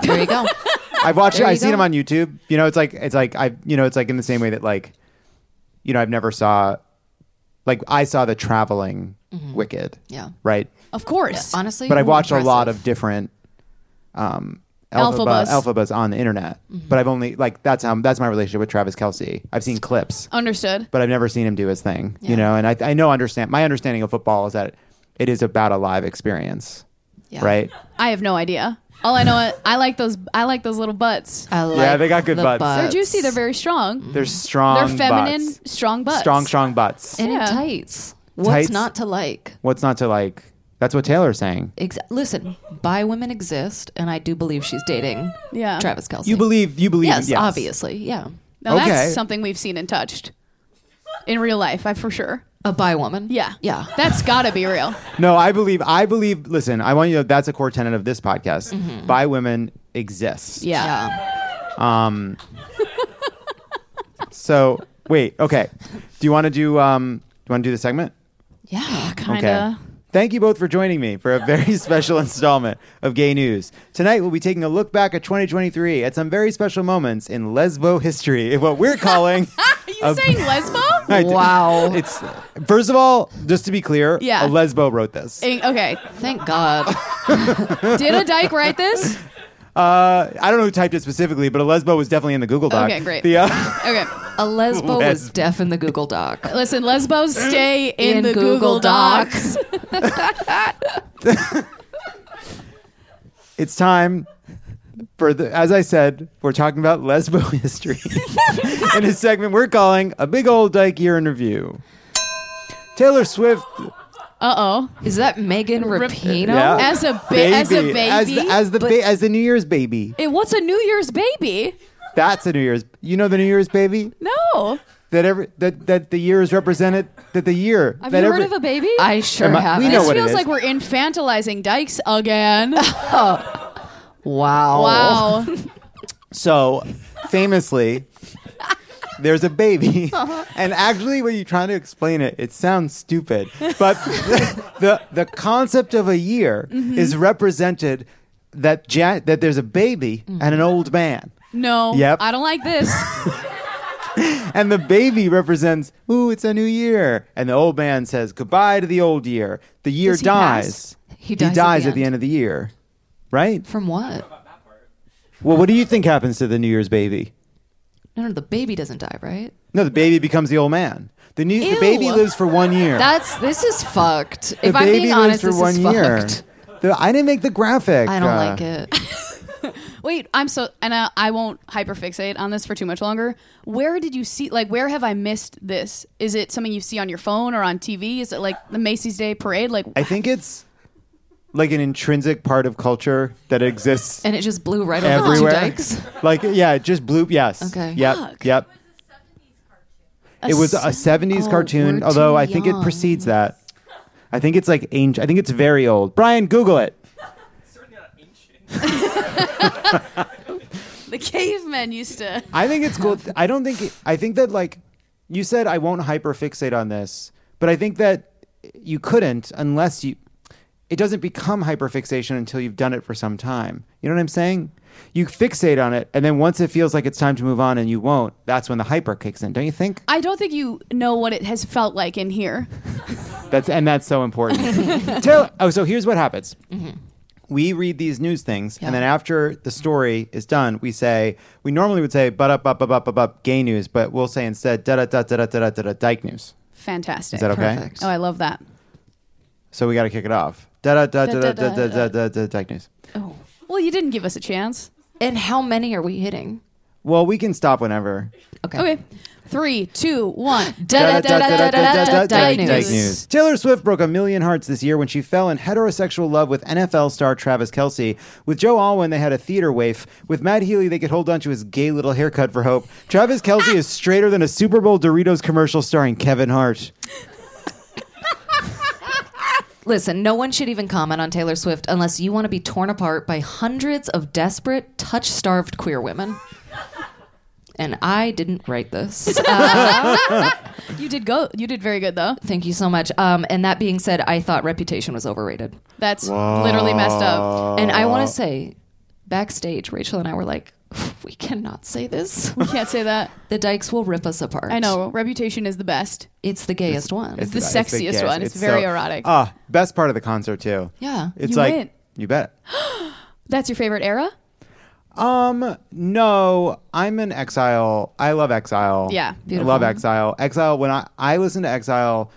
J: There you go.
A: I've watched.
J: There
A: I've seen
J: go.
A: him on YouTube. You know, it's like it's like I. You know, it's like in the same way that like, you know, I've never saw, like I saw the traveling Wicked.
J: Mm-hmm. Yeah.
A: Right.
G: Of course.
J: Honestly,
A: But I've watched a lot of different, um,
G: Elphabas.
A: Elphabas, Elphabas on the internet.
J: Mm-hmm.
A: But I've only like that's how that's my relationship with Travis Kelce. I've seen clips.
G: Understood.
A: but I've never seen him do his thing.
J: Yeah.
A: You know, and I, I know understand my understanding of football is that it is about a live experience,
J: Yeah.
A: right?
G: I have no idea. All I know, I like those. I like those little butts.
J: I like
A: Yeah, they got good
J: the
A: butts.
G: They're juicy. They're very strong.
A: They're strong.
G: They're feminine,
A: butts.
G: strong butts.
A: strong, strong butts.
J: and
G: Yeah.
J: tights. What's
A: Tights?
J: not to like?
A: What's not to like? That's what Taylor's saying.
J: Exa- Listen, bi women exist, and I do believe she's dating
G: Yeah.
J: Travis Kelce.
A: You believe? You believe?
J: Yes,
A: yes.
J: obviously. Yeah.
G: Now
A: Okay.
G: that's something we've seen and touched in real life. I for sure.
J: A bi woman.
G: Yeah.
J: Yeah.
G: That's got to be real.
A: No, I believe. I believe. Listen, I want you to. know That's a core tenet of this podcast.
J: Mm-hmm.
A: Bi women exist.
G: Yeah.
J: Yeah.
A: Um. so wait. Okay. Do you want to do? Um. Do you want to do the segment?
J: Yeah.
G: Kind
A: Okay.
G: Of.
A: Thank you both for joining me for a very special installment of Gay News. Tonight, we'll be taking a look back at 2023 at some very special moments in lesbo history, in what we're calling.
G: Are you
A: a-
G: saying lesbo?
A: I d-
J: Wow.
A: It's first of all, just to be clear,
G: Yeah.
A: a lesbo wrote this.
G: Eh, Okay.
J: Thank God.
G: Did a dyke write this?
A: Uh, I don't know who typed it specifically, but a lesbo was definitely in the Google Doc.
G: Okay, great.
A: The, uh,
G: Okay.
J: A lesbo was
A: Lesb-
J: deaf in the Google Doc.
G: Listen, lesbos stay in,
J: In
G: the
J: Google
G: Google, Docs.
A: it's time for the. As I said, we're talking about lesbo history in a segment we're calling a big old dyke year in review. Taylor Swift
G: Uh oh.
J: Is that Megan Rapinoe?
A: Yeah.
G: As a ba- as a baby.
A: as the, as the, ba- as the New Year's baby.
G: Eh, what's a New Year's baby?
A: That's a New Year's. You know the New Year's baby
G: No.
A: that every that that the year is represented. That the year.
G: Have
A: that
G: you
A: every,
G: heard of a baby?
J: I sure
A: I-
J: have.
A: we know
G: this
A: what it
G: feels
A: is.
G: like we're infantilizing dykes again.
J: Wow.
G: wow.
A: So, famously, there's a baby,
G: Uh-huh.
A: and actually, when you're trying to explain it, it sounds stupid. But the the concept of a year
G: Mm-hmm.
A: is represented that ja- that there's a baby and an old man,
G: No.
A: Yep.
G: I don't like this.
A: and the baby represents, ooh, it's a new year, and the old man says goodbye to the old year. The year
G: he pass?
A: dies.
J: He dies at the
A: at the
J: end
A: of the year, right?
J: From what?
A: Well, what do you think happens to the New Year's baby?
J: No, no, the baby doesn't die, right?
A: No, the baby becomes the old man. The new the baby lives for one year.
J: That's this is fucked.
A: the
J: if I'm
A: baby
J: being
A: lives
J: honest,
A: for
J: this
A: one
J: is
A: year.
J: fucked.
A: The- I didn't make the graphic.
J: I don't
A: uh,
J: like it.
G: Wait, I'm so, and I, I won't hyperfixate on this for too much longer. Where did you see, like, where have I missed this? Is it something you see on your phone or on TV? Is it like the Macy's Day Parade? Like,
A: I think it's like an intrinsic part of culture that exists
J: And it just blew right over the two
A: everywhere.
J: dykes.
A: Like yeah, it just blew. Yes.
J: Okay.
A: Yep.
G: Fuck.
A: Yep. It was a '70s
J: Oh,
A: cartoon,
J: we're
A: although
J: too
A: I think it
J: young.
A: precedes that. I think it's like ancient. I think it's very old. Brian, Google it. Certainly not ancient.
G: The cavemen used to.
A: I think it's cool. I don't think. It, I think that like you said, I won't hyperfixate on this, but I think that you couldn't unless you. It doesn't become hyperfixation until you've done it for some time. You know what I'm saying? You fixate on it, and then once it feels like it's time to move on, and you won't. That's when the hyper kicks in, don't you think?
G: I don't think you know what it has felt like in here.
A: That's and that's so important. Tell, oh, so here's what happens. Mm-hmm. We read these news things, and then after the story is done, we say we normally would say but up up up up up up gay news, but we'll say instead da da da da da da da da dyke news.
G: Fantastic.
A: Is that okay?
J: Perfect.
G: Oh, I love that.
A: So we got to kick it off. Da news.
J: Oh.
G: Well, you didn't give us a chance.
J: And how many are we hitting?
A: Well, we can stop whenever.
J: Okay.
G: Okay. Three, two, one.
A: Dyke news. Taylor Swift broke a million hearts this year when she fell in heterosexual love with NFL star Travis Kelce. With Joe Alwyn, they had a theater waif. With Matt Healy, they could hold on to his gay little haircut for hope. Travis Kelce is straighter than a Super Bowl Doritos commercial starring Kevin Hart.
J: Listen, no one should even comment on Taylor Swift unless you want to be torn apart by hundreds of desperate, touch starved queer women. And I didn't write this. Uh,
G: You did go. You did very good though.
J: thank you so much. Um, and that being said, I thought Reputation was overrated.
G: That's literally messed up.
J: And I want to say, backstage, Rachel and I were like, we cannot say this.
G: We can't say that.
J: The Dykes will rip us apart.
G: I know. Reputation is the best.
J: It's the gayest one.
G: It's the
A: It's
G: sexiest
A: gayest.
G: one. It's, very
A: so-
G: erotic.
A: Ah, best part of the concert too.
J: Yeah.
A: It's
G: You
A: like
G: win.
A: you bet.
G: That's your favorite era?
A: Um, no, I'm an Exile. I love Exile.
G: Yeah,
A: I love Exile. Exile. When I I listened to Exile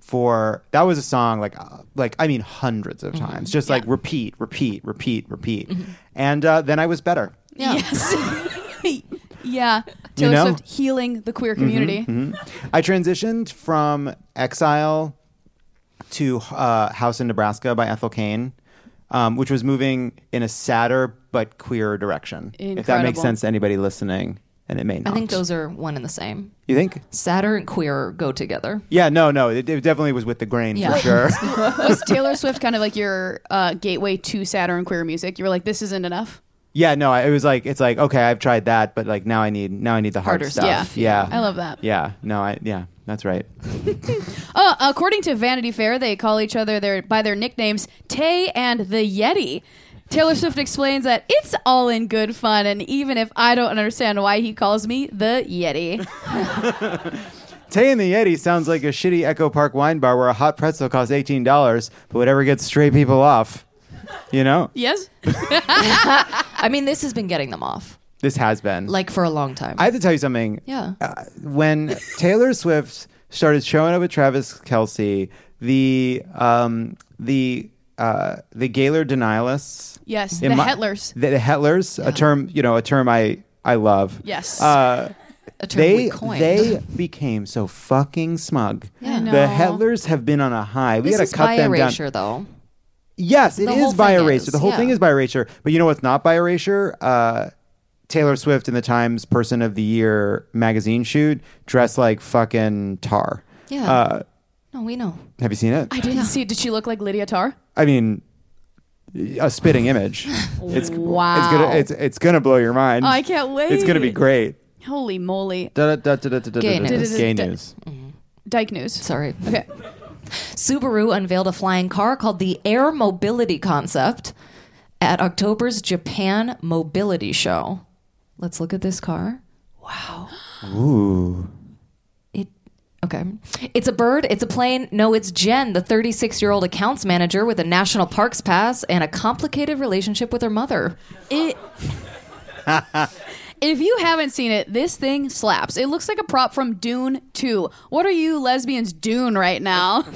A: for that was a song like uh, like I mean hundreds
G: Mm-hmm.
A: of times, just like repeat, repeat, repeat, repeat, and uh, then I was better.
J: Yeah.
G: Yes. yeah. Taylor
A: know?
G: Swift healing the queer community.
A: I transitioned from Exile to uh, House in Nebraska by Ethel Cain, um, which was moving in a sadder but queer direction. If that makes sense to anybody listening, and it may not.
J: I think those are one and the same.
A: You think?
J: Sadder and queer go together.
A: Yeah, no, no. It, it definitely was with the grain
J: Yeah.
A: for sure.
G: Was Taylor Swift kind of like your uh, gateway to Saturn queer music? You were like, this isn't enough.
A: Yeah, no. I- It was like it's like okay, I've tried that, but like now I need now I need the hard
J: Harder
A: stuff.
J: stuff.
A: Yeah,
G: I love that.
A: Yeah, no, I yeah, that's right.
G: Uh, according to Vanity Fair, they call each other their by their nicknames Tay and the Yeti. Taylor Swift explains that it's all in good fun, and even if I don't understand why he calls me the Yeti.
A: Tay and the Yeti sounds like a shitty Echo Park wine bar where a hot pretzel costs eighteen dollars, but whatever gets straight people off. You know,
G: yes?
J: I mean, this has been getting them off
A: this has been
J: like for a long time.
A: I have to tell you something.
J: yeah.
A: uh, when Taylor Swift started showing up with Travis Kelce, the um, the uh, the Gaylor denialists,
G: Yes, the
A: my-
G: Hetlers.
A: the, the Hetlers, a term you know, a term I I love.
G: Yes.
A: Uh,
J: a term
A: they
J: coined.
A: they became so fucking smug.
J: Yeah. I
A: The. Hetlers have been on a high. We
J: this
A: got
J: is
A: to cut
J: by
A: them down.
J: erasure, though.
A: Yes, it
J: The
A: is by
J: thing
A: erasure.
J: is,
A: The whole thing is by erasure. But you know what's not by erasure? Uh, Taylor Swift in the Times Person of the Year magazine shoot dressed like fucking tar.
J: Yeah.
A: Uh,
J: No, we know.
A: have you seen it?
G: I didn't see. Did she look like Lydia Tarr?
A: I mean, a spitting image. It's
G: Wow.
A: It's gonna it's it's gonna blow your mind.
G: Oh, I can't wait.
A: It's gonna be great.
G: Holy moly.
A: Da- da- da- da- da- da-
J: Gay
A: da- da-
J: news.
A: Gay news.
G: Dyke news.
J: Sorry.
G: Okay.
J: Subaru unveiled a flying car called the Air Mobility Concept at October's Japan Mobility Show. Let's look at this car. Wow.
A: Ooh.
J: It okay. It's a bird. It's a plane. No, it's Jen, the 36 year old accounts manager with a national parks pass and a complicated relationship with her mother.
G: It. if you haven't seen it, this thing slaps. It looks like a prop from Dune 2. What are you lesbians doing right now?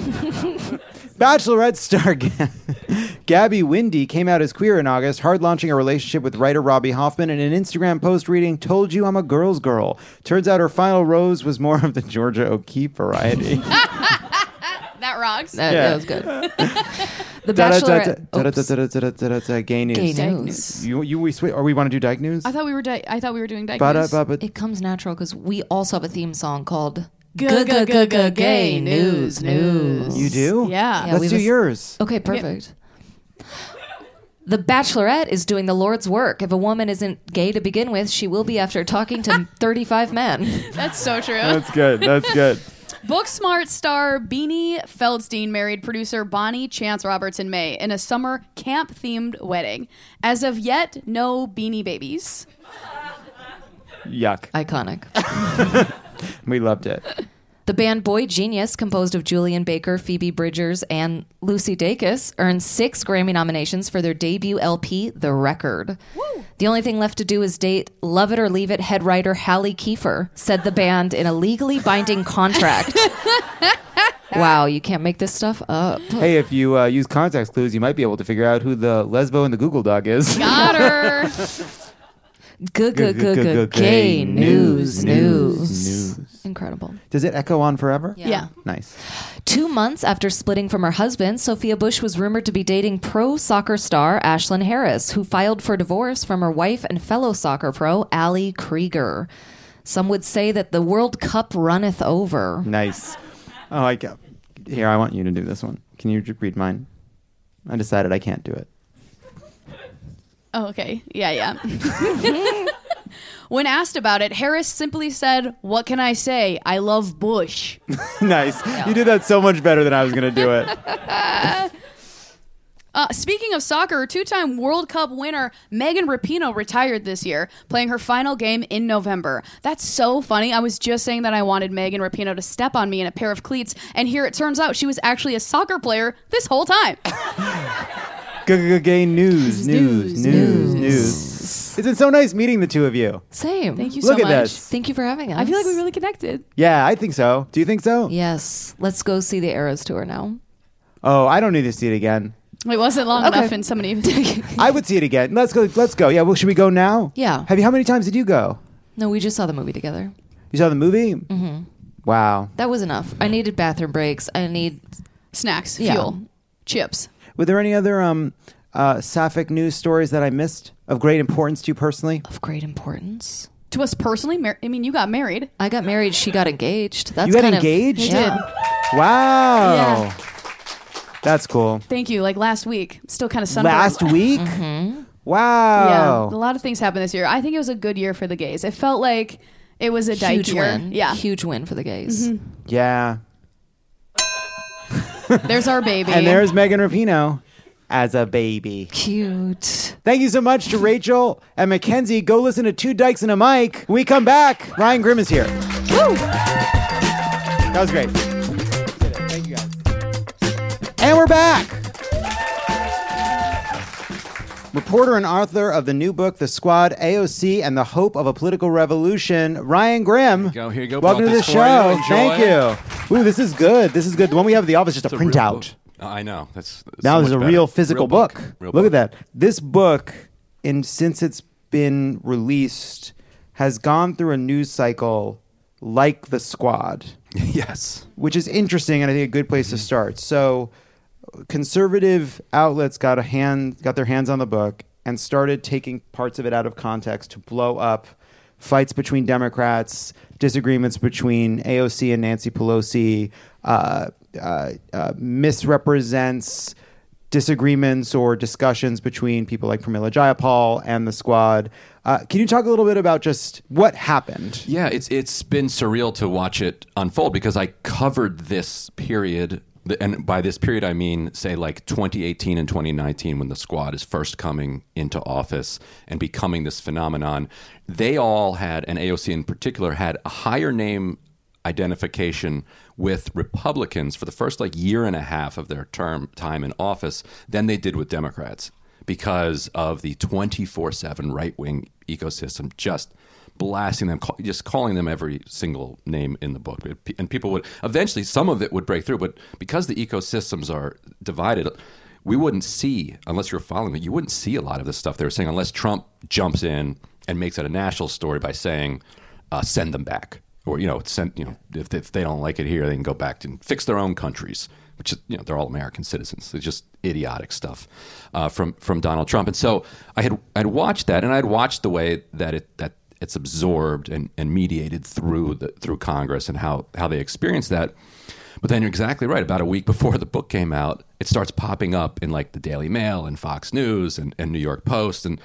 A: Bachelorette star Ga- Gabby Windey came out as queer in August, hard launching a relationship with writer Robbie Hoffman in an Instagram post reading, Told you I'm a girl's girl. Turns out her final rose was more of the Georgia O'Keeffe variety.
G: that rocks.
J: That,
A: Yeah.
J: that was good. The Bachelorette.
A: Gay
J: Gay
G: news.
J: news.
A: You, you, we switch, are we want to do Dyke News?
G: I thought we were. I thought we were doing Dyke News.
J: It comes natural because we also have a theme song called
G: Gay News News.
A: You do?
G: Yeah.
J: Yeah,
A: Let's do
J: a-
A: yours.
J: Okay, perfect. The Bachelorette is doing the Lord's work. If a woman isn't gay to begin with, she will be after talking to 35 men.
G: That's so true.
A: That's good. That's good.
G: Booksmart star Beanie Feldstein married producer Bonnie Chance Roberts in May in a summer camp themed wedding. As of yet, no beanie babies.
A: Yuck.
J: Iconic.
A: We loved it.
J: The band Boy Genius, composed of Julien Baker, Phoebe Bridgers, and Lucy Dacus, earned six Grammy nominations for their debut LP, The Record. The only thing left to do is date Lovett or Leave It head writer Hallie Kiefer, said the band in a legally binding contract. wow, you can't make this stuff up.
A: Hey, if you uh, use context clues, you might be able to figure out who the lesbo and the Google Doc is.
G: Got her.
J: Gay news, news.
A: News.
J: Incredible.
A: Does it echo on forever?
J: Yeah. Yeah.
A: Nice.
J: Two months after splitting from her husband, Sophia Bush was rumored to be dating pro soccer star Ashlyn Harris, who filed for divorce from her wife and fellow soccer pro, Ali Krieger. Some would say that the World Cup runneth over.
A: Nice. Oh, I got. Here, I want you to do this one. Can you read mine? I decided I can't do it.
G: Oh, okay. Yeah, yeah. when asked about it, Harris simply said, What can I say? I love Bush.
A: nice. You did that so much better than I was going to do it.
G: Uh, speaking of soccer, two time World Cup winner Megan Rapinoe retired this year, playing her final game in November. That's so funny. I was just saying that I wanted Megan Rapinoe to step on me in a pair of cleats, and here it turns out she was actually a soccer player this whole time.
A: Gay news, news, news, news. It's been so nice meeting the two of you.
J: Same.
G: Thank you
A: Look
G: so
A: at
G: much.
A: this.
J: Thank you for having us.
G: I feel like we really connected.
A: Yeah, I think so. Do you think so?
J: Yes. Let's go see the Eras tour now.
A: Oh, I don't need to see it again.
G: It wasn't long
J: Okay.
G: enough, and somebody. Even take it.
A: I would see it again. Let's go. Let's go. Yeah. Well, should we go now?
J: Yeah.
A: Have you? How many times did you go?
J: No, we just saw the movie together.
A: You saw the movie?
J: Mm-hmm.
A: Wow.
J: That was enough. I needed bathroom breaks. I need
G: Snacks,
J: Yeah.
G: fuel, chips.
A: Were there any other um, uh, sapphic news stories that I missed of great importance to you personally?
J: Of great importance.
G: To us personally, mar- I mean, you got married.
J: I got married. She got engaged. That's
A: you got
J: kind of-
A: engaged?
J: yeah.
A: Wow.
G: Yeah.
A: That's cool.
G: Thank you. Like last week, still kind of sunburned.
A: Last week?
J: Mm-hmm.
A: Wow.
G: Yeah, a lot of things happened this year. I think it was a good year for the gays. It felt like it was a dyke
J: Huge
G: year.
J: win.
G: Yeah,
J: Huge win for the gays.
G: Mhm.
A: Yeah.
G: There's our baby.
A: And there's Megan Rapinoe as a baby.
J: Cute.
A: Thank you so much to Rachel and McKenzie. Go listen to Two Dykes and a Mic. When we come back, Ryan Grim is here.
G: Woo!
A: That was great. Thank you guys. And we're back. Reporter and author of the new book, The Squad, AOC, and the Hope of a Political Revolution, Ryan Grim.
K: go. Here you go.
A: Welcome to the
K: for you.
A: show. Thank you. Ooh, this is good. This is good. The one we have at the office is just a
K: It's a
A: printout.
K: I know. That's, that's
A: now
K: so
A: there's a
K: better.
A: real physical
K: Real
A: book.
K: Real
A: Look
K: book.
A: at that. This book, in since it's been released, has gone through a news cycle like the Squad.
K: yes.
A: Which is interesting and I think a good place to mm-hmm. start. So conservative outlets got a hand got their hands on the book and started taking parts of it out of context to blow up fights between Democrats, disagreements between AOC and Nancy Pelosi, uh, uh, uh, misrepresents disagreements or discussions between people like Pramila Jayapal and the squad. Uh, can you talk a little bit about just what happened?
K: Yeah, it's it's been surreal to watch it unfold because I covered this period, and by this period I mean say like 2018 and 2019 when the squad is first coming into office and becoming this phenomenon. They all had, and AOC in particular, had a higher name identification with Republicans for the first like year and a half of their term time in office than they did with Democrats because of the 24/7 right-wing ecosystem just blasting them call, just calling them every single name in the book. And people would eventually some of it would break through but because the ecosystems are divided we wouldn't see unless you're following it you wouldn't see a lot of this stuff they were saying unless Trump jumps in and makes it a national story by saying uh, send them back. Or you know send you know if, if they don't like it here they can go back and fix their own countries which is you know they're all American citizens. It's just idiotic stuff uh, from from Donald Trump. And so I had I'd watched that and I'd watched the way that it that it's absorbed and, and mediated through the through Congress and how how they experience that but then you're exactly right. About a week before the book came out, it starts popping up in like the Daily Mail and Fox News and, and New York Post, and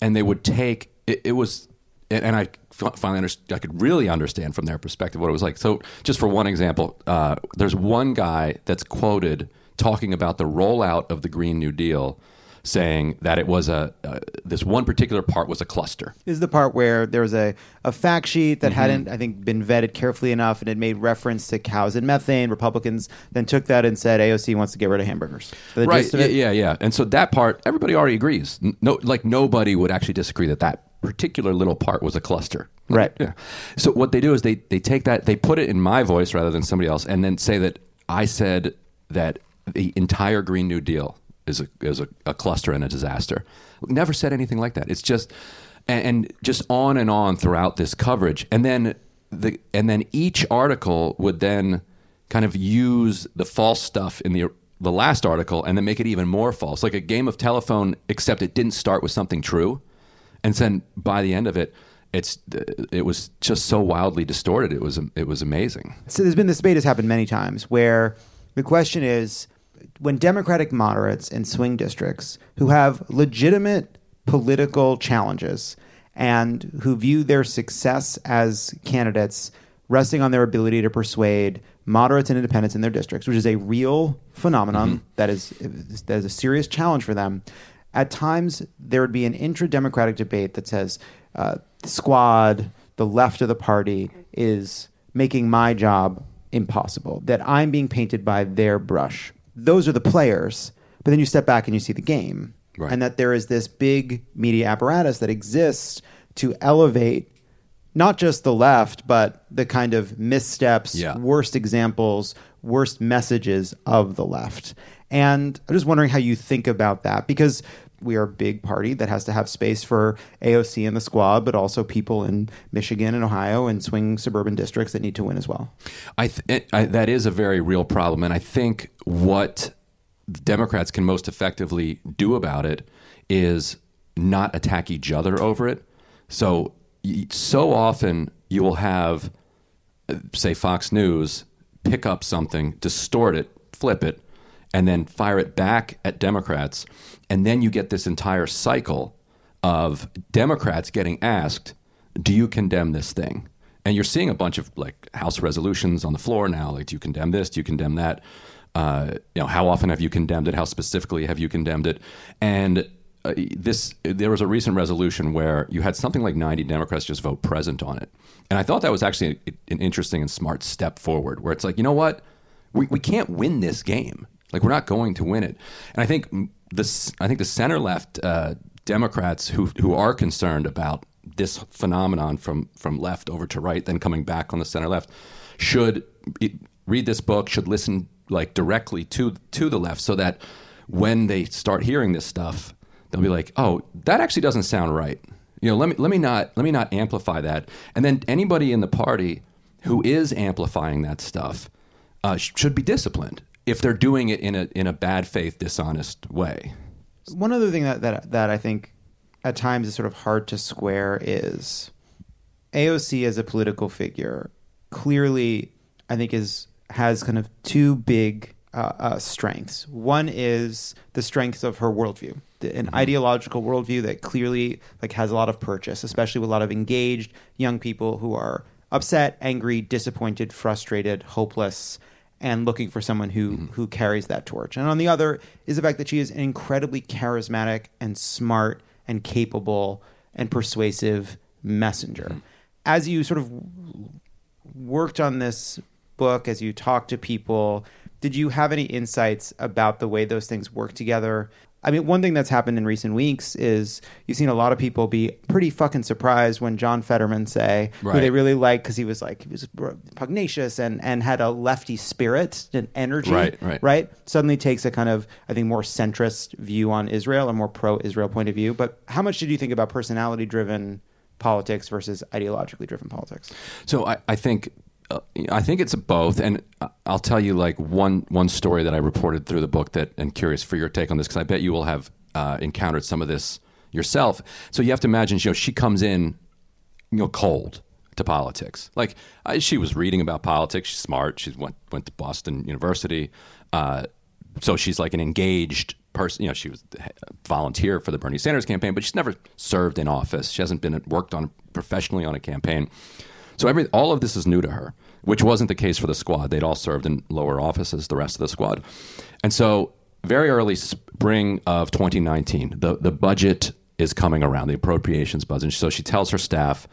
K: and they would take it, it was, and I finally. I could really understand from their perspective what it was like. So, just for one example, uh, there's one guy that's quoted talking about the rollout of the Green New Deal, saying that it was a uh, this one particular part was a cluster.
A: This is the part where there was a, a fact sheet that
K: Mhm.
A: hadn't, I think, been vetted carefully enough, and it made reference to cows and methane. Republicans then took that and said AOC wants to get rid of hamburgers. The
K: right?
A: of
K: Yeah, yeah, yeah. And so that part, everybody already agrees. No, like nobody would actually disagree that that particular little part was a cluster.
A: Right.
K: Yeah. So what they do is they they take that, they put it in my voice rather than somebody else, and then say that I said that the entire Green New Deal is a is a, a cluster and a disaster. Never said anything like that. It's just and, and just on and on throughout this coverage, and then the and then each article would then kind of use the false stuff in the the last article and then make it even more false, like a game of telephone, except it didn't start with something true, and then by the end of it, it's it was just so wildly distorted. It was it was amazing.
A: So there's been this debate has happened many times where the question is when Democratic moderates in swing districts who have legitimate political challenges and who view their success as candidates resting on their ability to persuade moderates and independents in their districts, which is a real phenomenon that is that is a serious challenge for them. At times, there would be an intra-democratic debate that says, uh, "Squad, the left of the party, is making my job impossible. That I'm being painted by their brush. Those are the players." But then you step back and you see the game,
K: Right.
A: and that there is this big media apparatus that exists to elevate not just the left, but the kind of missteps,
K: Yeah.
A: worst examples, worst messages of the left. And I'm just wondering how you think about that because we are a big party that has to have space for AOC and the squad, but also people in Michigan and Ohio and swing suburban districts that need to win as well.
K: I, th- I that is a very real problem, and I think what Democrats can most effectively do about it is not attack each other over it. So so often you will have, say, Fox News pick up something, distort it, flip it, and then fire it back at Democrats, and then you get this entire cycle of Democrats getting asked, "Do you condemn this thing?" And you're seeing a bunch of like House resolutions on the floor now, like, "Do you condemn this? Do you condemn that?" Uh, you know, how often have you condemned it? How specifically have you condemned it? And uh, this, there was a recent resolution where you had something like 90 Democrats just vote present on it, and I thought that was actually an interesting and smart step forward. Where it's like, you know what, we we can't win this game. Like we're not going to win it. And I think I think the center left uh, Democrats who who are concerned about this phenomenon from from left over to right, then coming back on the center left, should read this book, should listen like directly to to the left, so that when they start hearing this stuff, they'll be like, "Oh, that actually doesn't sound right." You know, let me let me not let me not amplify that. And then anybody in the party who is amplifying that stuff uh, should be disciplined if they're doing it in a in a bad faith, dishonest way.
A: One other thing that, that that I think at times is sort of hard to square is AOC as a political figure clearly I think is has kind of two big uh, uh, strengths. One is the strength of her worldview, the, an ideological worldview that clearly like has a lot of purchase, especially with a lot of engaged young people who are upset, angry, disappointed, frustrated, hopeless, and looking for someone who mm-hmm. who carries that torch. And on the other is the fact that she is an incredibly charismatic and smart and capable and persuasive messenger. Mm-hmm. As you sort of worked on this book, as you talked to people, did you have any insights about the way those things work together? I mean, one thing that's happened in recent weeks is you've seen a lot of people be pretty fucking surprised when John Fetterman say, who they really like because he was like he was pugnacious and and had a lefty spirit and energy,
K: Right, right.
A: right? Suddenly takes a kind of I think more centrist view on Israel, a more pro-Israel point of view. But how much did you think about personality-driven politics versus ideologically driven politics?
K: So I, I think I think it's both, and I'll tell you like one one story that I reported through the book that, and curious for your take on this because I bet you will have uh, encountered some of this yourself. So you have to imagine, you know, she comes in, you know, cold to politics. Like I, she was reading about politics. She's smart. She went went to Boston University, uh, so she's like an engaged person. You know, she was a volunteer for the Bernie Sanders campaign, but she's never served in office. She hasn't been worked on professionally on a campaign. So every all of this is new to her, which wasn't the case for the squad. They'd all served in lower offices, the rest of the squad, and so very early spring of 2019, the the budget is coming around, the appropriations budget. So she tells her staff,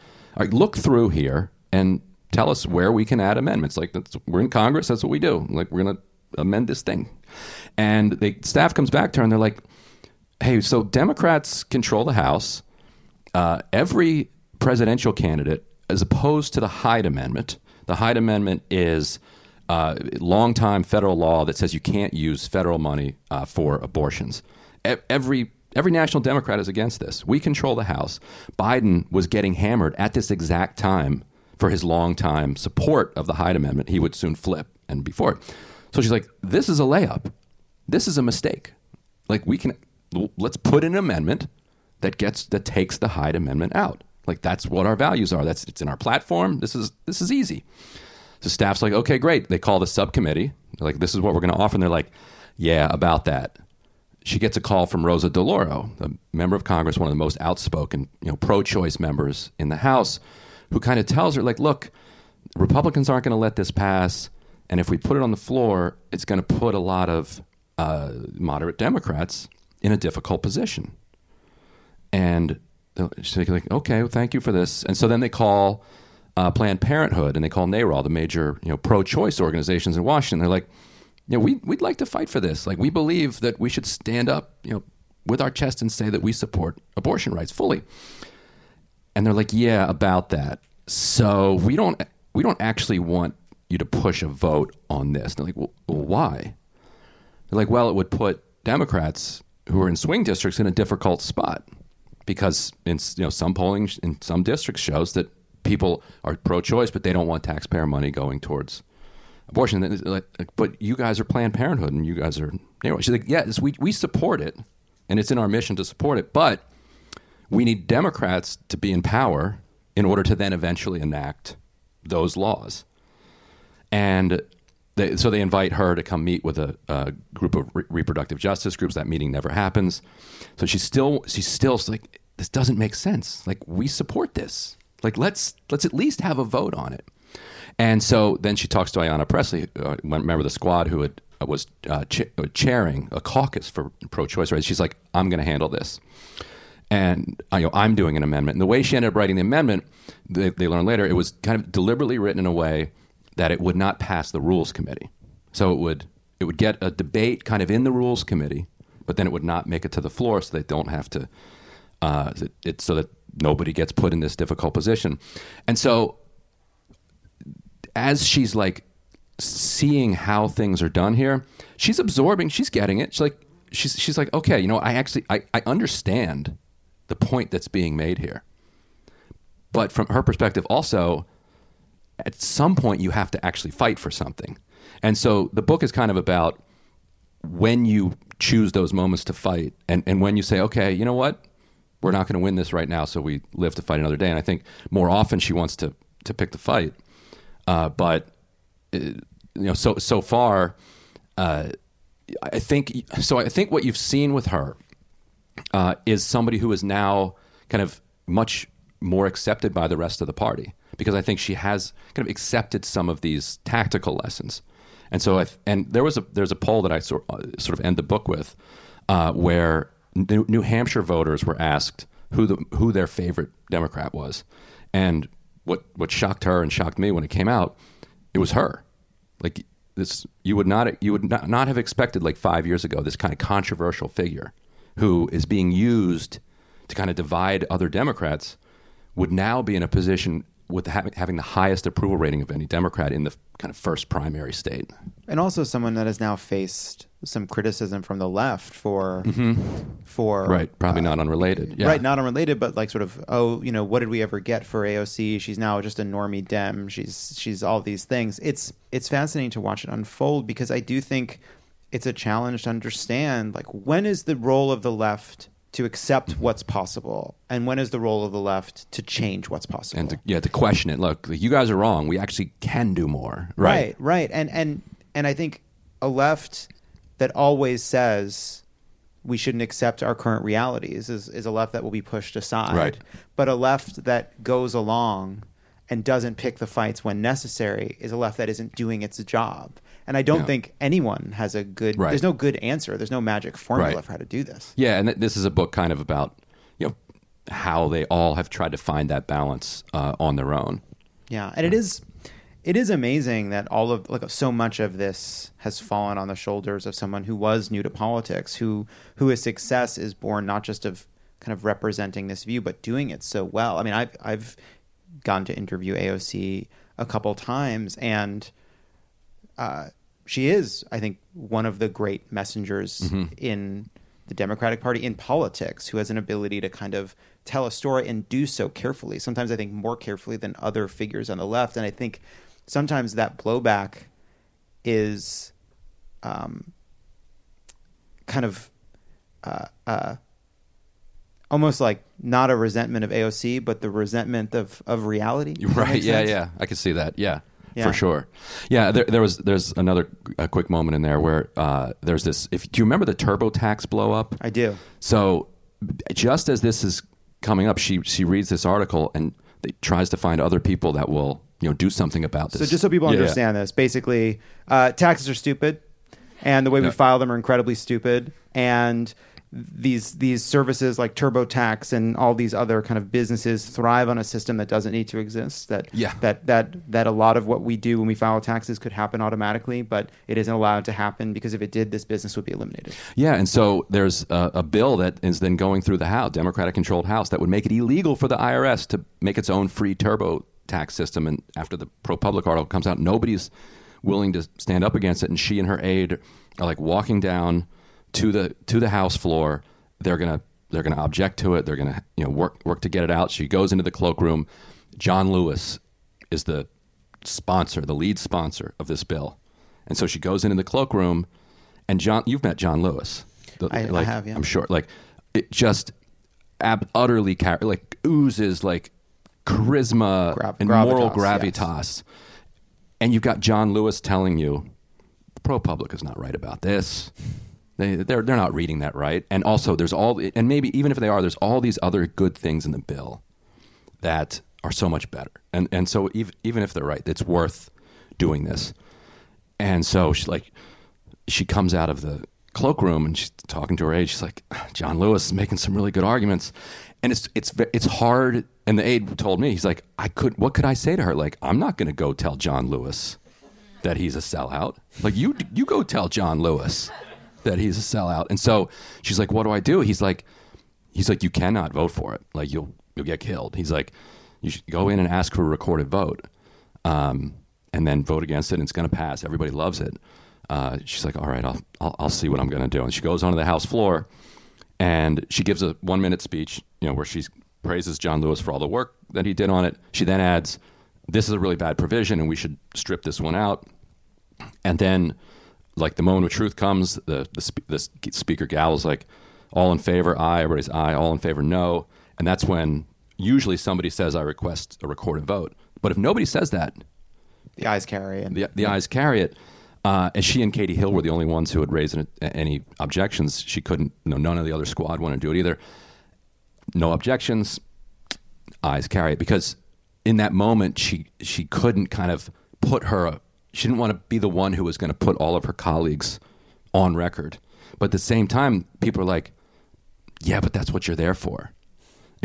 K: look through here and tell us where we can add amendments. Like that's, we're in Congress, that's what we do. Like we're gonna amend this thing, and the staff comes back to her and they're like, hey, so Democrats control the House. Uh, every presidential candidate, as opposed to the Hyde Amendment, the Hyde Amendment is uh, longtime federal law that says you can't use federal money uh, for abortions. Every Every national Democrat is against this. We control the House. Biden was getting hammered at this exact time for his longtime support of the Hyde Amendment. He would soon flip and be for it. So she's like, "This is a layup. This is a mistake. Like we can let's put an amendment that gets that takes the Hyde Amendment out. Like that's what our values are. That's it's in our platform. This is this is easy." So staff's like, "Okay, great." They call the subcommittee. They're like, "This is what we're going to offer." And they're like, "Yeah, about that." she gets a call from Rosa DeLauro, a member of Congress, one of the most outspoken, you know, pro-choice members in the House, who kind of tells her, like, look, Republicans aren't going to let this pass, and if we put it on the floor, it's going to put a lot of uh, moderate Democrats in a difficult position. And she's like, okay, well, thank you for this. And so then they call uh, Planned Parenthood and they call NARAL, the major, you know, pro-choice organizations in Washington. They're like, you know, we, we'd like to fight for this. Like, we believe that we should stand up, you know, with our chest and say that we support abortion rights fully. And they're like, yeah, about that. So we don't, we don't actually want you to push a vote on this. And they're like, well, why? They're like, well, it would put Democrats who are in swing districts in a difficult spot because in you know some polling in some districts shows that people are pro-choice, but they don't want taxpayer money going towards abortion. But you guys are Planned Parenthood, and you guys are. Anyway, she's like, yes, we we support it, and it's in our mission to support it, but we need Democrats to be in power in order to then eventually enact those laws. And they, so they invite her to come meet with a, a group of re- reproductive justice groups. That meeting never happens. So she's still she's still like this doesn't make sense. Like we support this. Like let's let's at least have a vote on it. And so then she talks to Ayanna Pressley, uh, member the squad who had, uh, was uh, ch- chairing a caucus for pro-choice rights. She's like, "I'm going to handle this." and you know, I'm doing an amendment. And the way she ended up writing the amendment, they, they learned later, it was kind of deliberately written in a way that it would not pass the rules committee. So it would it would get a debate kind of in the rules committee, but then it would not make it to the floor, so they don't have to. Uh, it, it so that nobody gets put in this difficult position, and so as she's like seeing how things are done here, she's absorbing, she's getting it. She's like she's she's like, okay, you know, I actually I, I understand the point that's being made here. But from her perspective, also, at some point you have to actually fight for something. And so the book is kind of about when you choose those moments to fight and, and when you say, okay, you know what? We're not going to win this right now, so we live to fight another day. And I think more often she wants to, to pick the fight. Uh, but, uh, you know, so, so far, uh, I think, so I think what you've seen with her uh, is somebody who is now kind of much more accepted by the rest of the party because I think she has kind of accepted some of these tactical lessons. And so, I, and there was a there's a poll that I sort uh, sort of end the book with, uh, where New, New Hampshire voters were asked who the who their favorite Democrat was, and what what shocked her and shocked me when it came out, it was her. Like this, you would not you would not, not have expected like five years ago this kind of controversial figure who is being used to kind of divide other Democrats would now be in a position with having, having the highest approval rating of any Democrat in the kind of first primary state.
A: And also someone that has now faced some criticism from the left for mm-hmm. for
K: Right, probably not uh, unrelated. Yeah.
A: Right, not unrelated, but like sort of, oh, you know, what did we ever get for AOC? She's now just a normie dem. She's she's all these things. It's it's fascinating to watch it unfold because I do think it's a challenge to understand like when is the role of the left to accept what's possible and when is the role of the left to change what's possible.
K: and to, yeah, to question it. Look, you guys are wrong. We actually can do more.
A: right right and and and i think a left that always says we shouldn't accept our current realities is, is a left that will be pushed aside
K: Right.
A: but a left that goes along and doesn't pick the fights when necessary is a left that isn't doing its job and i don't
K: Yeah.
A: think anyone has a good
K: Right.
A: there's no good answer there's no magic formula
K: Right.
A: for how to do this
K: Yeah, and th- this is a book kind of about you know how they all have tried to find that balance uh, on their own.
A: Yeah, and it is it is amazing that all of like so much of this has fallen on the shoulders of someone who was new to politics, who who his success is born not just of kind of representing this view, but doing it so well. I mean, I've I've gone to interview AOC a couple times, and uh, she is, I think, one of the great messengers
K: Mhm.
A: in the Democratic Party in politics who has an ability to kind of tell a story and do so carefully. Sometimes I think more carefully than other figures on the left, and I think sometimes that blowback is um, kind of uh, uh, almost like not a resentment of AOC, but the resentment of of reality.
K: Right. Yeah.
A: sense?
K: Yeah. I can see that. Yeah.
A: Yeah.
K: For sure. Yeah. There, there was there's another a quick moment in there where uh, there's this. If do you remember the TurboTax blow up?
A: I do.
K: So just as this is coming up, she she reads this article and they, tries to find other people that will you know do something about this.
A: So just so people
K: Yeah, yeah.
A: understand this, basically, uh, taxes are stupid, and the way we file them are incredibly stupid, and these these services like TurboTax and all these other kind of businesses thrive on a system that doesn't need to exist. That
K: Yeah.
A: that that that a lot of what we do when we file taxes could happen automatically, but it isn't allowed to happen because if it did, this business would be eliminated.
K: Yeah, and so there's a, a bill that is then going through the House, Democratic controlled House, that would make it illegal for the IRS to make its own free turbo tax system. And after the pro public article comes out, nobody's willing to stand up against it. And she and her aide are like walking down to the to the House floor. They're gonna they're gonna object to it. They're gonna you know work work to get it out. She goes into the cloakroom. John Lewis is the sponsor, the lead sponsor of this bill. And so she goes into the cloakroom, and John, you've met John Lewis. The-
A: I- I
K: like,
A: have, yeah.
K: I'm sure. Like, it just ab- utterly car- like oozes like charisma
A: Grav-
K: and moral
A: gravitas, yes.
K: And you've got John Lewis telling you, the pro public is not right about this. They, they're, they're not reading that right. And also, there's all, and maybe even if they are, there's all these other good things in the bill that are so much better. And and so even even if they're right, it's worth doing this. And so she like she comes out of the cloakroom and she's talking to her aide. She's like, John Lewis is making some really good arguments, and it's it's it's hard. And the aide told me, he's like, I could. What could I say to her? Like, I'm not going to go tell John Lewis that he's a sellout. Like you you go tell John Lewis that he's a sellout. And so she's like, what do I do? He's like, he's like, you cannot vote for it. Like you'll you'll get killed. He's like, you should go in and ask for a recorded vote, um, and then vote against it. and It's going to pass. Everybody loves it. Uh, she's like, all right, I'll, I'll I'll see what I'm going to do. And she goes onto the House floor, and she gives a one minute speech, you know, where she praises John Lewis for all the work that he did on it. She then adds, this is a really bad provision, and we should strip this one out. And then, like the moment of truth comes, the the, spe- the speaker gavels like, all in favor, aye. Everybody's aye. All in favor, no. And that's when usually somebody says, I request a recorded vote. But if nobody says that,
A: The ayes carry, and
K: the, the ayes carry it. Uh, and she and Katie Hill were the only ones who had raised an, any objections. She couldn't. No, none of the other squad wanted to do it either. No objections. Ayes carry it because in that moment she she couldn't kind of put her. She didn't want to be the one who was going to put all of her colleagues on record. But at the same time, people are like, "Yeah, but that's what you're there for."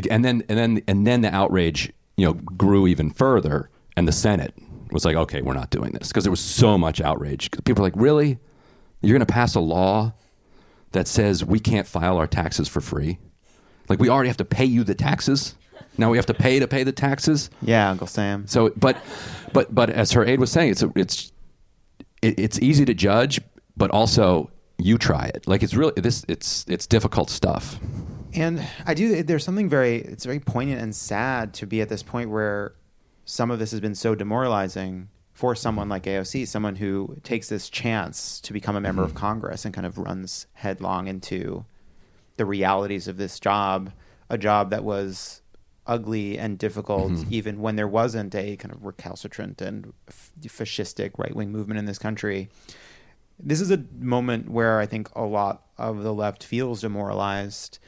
K: And then and then and then the outrage, you know, grew even further, and the Senate was like, "Okay, we're not doing this," because there was so much outrage. People are like, "Really? You're going to pass a law that says we can't file our taxes for free? Like we already have to pay you the taxes. Now we have to pay to pay the taxes."
A: yeah, Uncle Sam.
K: So, but, but, but as her aide was saying, it's it's it, it's easy to judge, but also you try it. Like it's really this. It's it's difficult stuff.
A: And I do. There's something very. It's very poignant and sad to be at this point where some of this has been so demoralizing for someone like AOC, someone who takes this chance to become a member of mm-hmm. Congress and kind of runs headlong into the realities of this job, a job that was ugly and difficult,
L: Mhm.
A: even when there wasn't a kind of recalcitrant and f- fascistic right wing movement in this country. This is a moment where I think a lot of the left feels demoralized,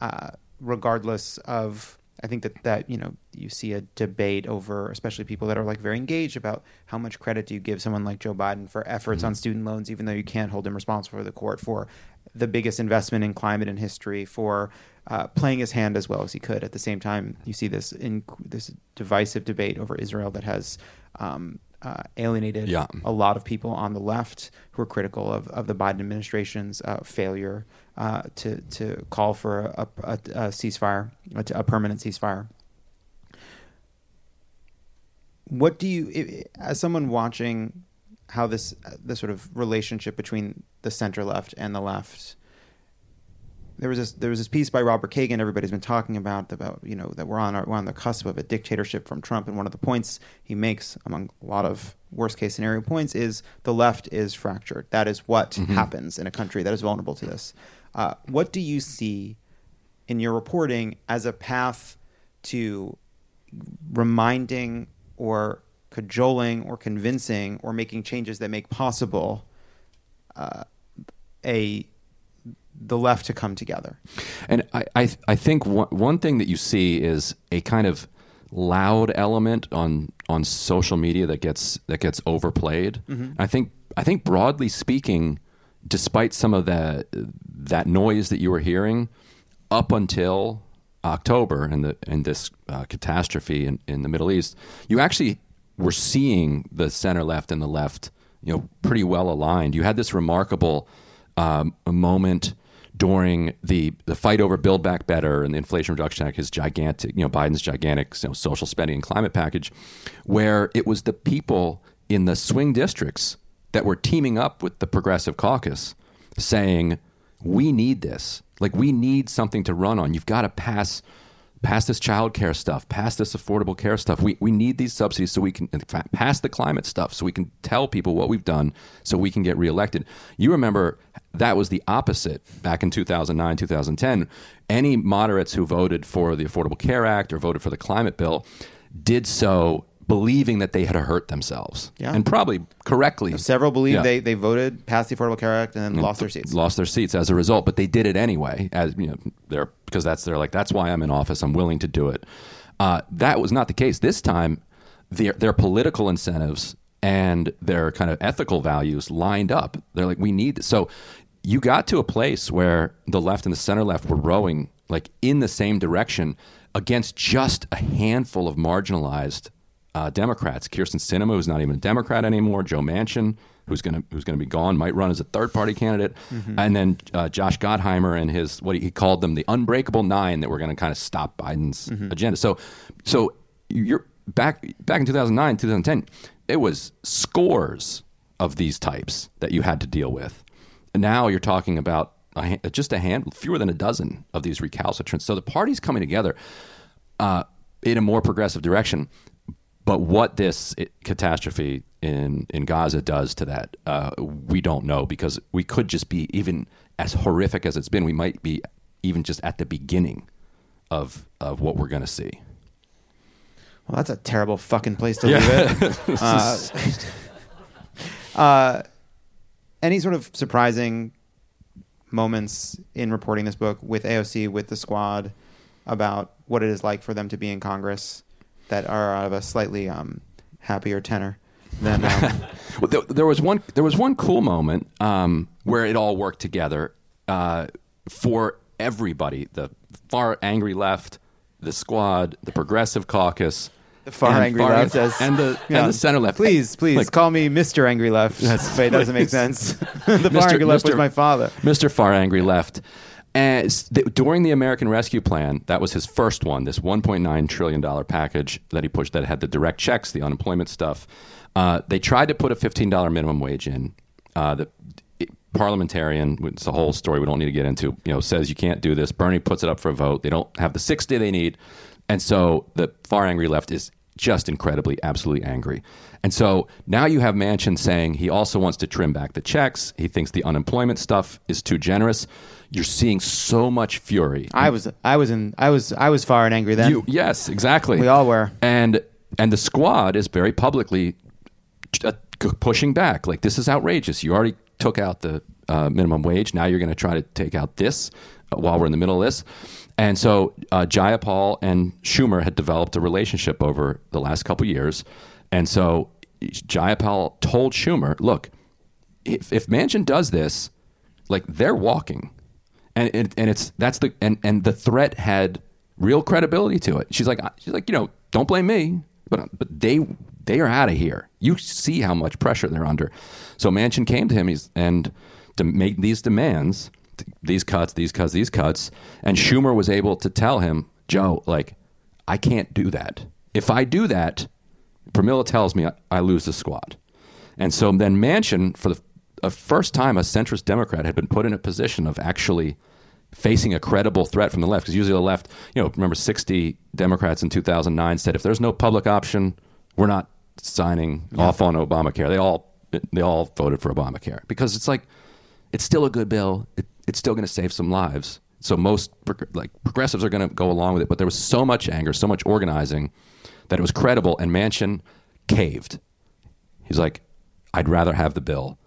A: uh, regardless of. I think that that you know you see a debate over, especially people that are like very engaged about how much credit do you give someone like Joe Biden for efforts on student loans, even though you can't hold him responsible for the court for the biggest investment in climate in history, for uh, playing his hand as well as he could. At the same time, you see this in this divisive debate over Israel that has um, uh, alienated
K: Yeah.
A: a lot of people on the left who are critical of, of the Biden administration's uh, failure uh, to to call for a, a, a ceasefire, a, a permanent ceasefire. What do you, as someone watching how this the sort of relationship between the center left and the left, there was this there was this piece by Robert Kagan everybody's been talking about about you know that we're on our, we're on the cusp of a dictatorship from Trump. And one of the points he makes among a lot of worst case scenario points is the left is fractured. That is what
L: Mhm.
A: happens in a country that is vulnerable to this. Uh, what do you see in your reporting as a path to reminding or cajoling or convincing or making changes that make possible uh, a the left to come together.
K: And I, I, I think one, one thing that you see is a kind of loud element on on social media that gets that gets overplayed.
L: Mhm.
K: I think I think broadly speaking, despite some of the that noise that you were hearing up until October and the and this uh, catastrophe in, in the Middle East, you actually were seeing the center left and the left, you know, pretty well aligned. You had this remarkable um, moment during the the fight over Build Back Better and the Inflation Reduction Act, his gigantic, you know, Biden's gigantic you know, social spending and climate package, where it was the people in the swing districts that were teaming up with the Progressive Caucus, saying, "We need this. Like, we need something to run on. You've got to pass." Pass this child care stuff, pass this affordable care stuff. We, we need these subsidies so we can pass the climate stuff so we can tell people what we've done so we can get reelected. You remember that was the opposite back in 2009, 2010. Any moderates who voted for the Affordable Care Act or voted for the climate bill did so believing that they had hurt themselves.
A: Yeah.
K: And probably correctly.
A: Several believe
K: Yeah.
A: they, they voted, passed the Affordable Care Act, and then
K: And
A: lost their seats.
K: Lost their seats as a result, but they did it anyway. As you know, they're because that's they're like that's why I'm in office. I'm willing to do it. Uh, that was not the case this time. Their their political incentives and their kind of ethical values lined up. They're like we need this. So you got to a place where the left and the center left were rowing like in the same direction against just a handful of marginalized uh, Democrats. Kyrsten Sinema, who's not even a Democrat anymore. Joe Manchin, who's going to who's going to be gone, might run as a third party candidate,
L: Mhm.
K: and then uh, Josh Gottheimer and his what he, called them the unbreakable nine that were going to kind of stop Biden's
L: Mhm.
K: agenda. So, so you're back back in 2009, 2010. It was scores of these types that you had to deal with. And now you're talking about a, just a hand, fewer than a dozen of these recalcitrants. So the party's coming together uh, in a more progressive direction. But what this catastrophe in, in Gaza does to that, uh, we don't know because we could just be even as horrific as it's been. We might be even just at the beginning of of what we're going to see.
A: Well, that's a terrible fucking place to
K: Yeah.
A: leave it. uh, uh, any sort of surprising moments in reporting this book with AOC, with the squad, about what it is like for them to be in Congress that are out of a slightly um, happier tenor than. Um,
K: Well, there, there was one. There was one cool moment um, where it all worked together uh, for everybody: the far angry left, the squad, the progressive caucus,
A: the far
K: and
A: angry
K: far-
A: left
K: and the
A: Yeah.
K: and the center left.
A: Please, please
K: Like-
A: call me Mr. Angry Left.
K: That's-
A: that doesn't make sense. the far
K: Mr.
A: angry left was my father.
K: Mr. Far Angry Left. During the American Rescue Plan, that was his first one, this $1.9 trillion package that he pushed that had the direct checks, the unemployment stuff. Uh, they tried to put a $15 minimum wage in. Uh, the it- parliamentarian, it's a whole story we don't need to get into, you know, says you can't do this. Bernie puts it up for a vote. They don't have the 60 they need. And so the far angry left is just incredibly, absolutely angry. And so now you have Manchin saying he also wants to trim back the checks. He thinks the unemployment stuff is too generous. You're seeing so much fury.
A: I was, I was in, I was, I was far and angry then.
K: You, yes, exactly.
A: We all were.
K: And and the squad is very publicly uh, pushing back. Like this is outrageous. You already took out the uh, minimum wage. Now you're going to try to take out this uh, while we're in the middle of this. And so uh, Jayapal and Schumer had developed a relationship over the last couple years. And so Jayapal told Schumer, "Look, if if Manchin does this, like they're walking." And and, and it's that's the and and the threat had real credibility to it. She's like she's like you know don't blame me, but but they they are out of here. You see how much pressure they're under. So Manchin came to him he's, and to make these demands, these cuts, these cuts, these cuts, and Schumer was able to tell him, Joe, like I can't do that. If I do that, Pramila tells me I, I lose the squad. And so then Manchin for the a first time, a centrist Democrat had been put in a position of actually facing a credible threat from the left. Because usually the left, you know, remember 60 Democrats in 2009 said if there's no public option, we're not signing off on Obamacare. They all they all voted for Obamacare because it's like it's still a good bill. It, it's still going to save some lives. So most like progressives are going to go along with it. But there was so much anger, so much organizing that it was credible. And Manchin caved. He's like, I'd rather have the bill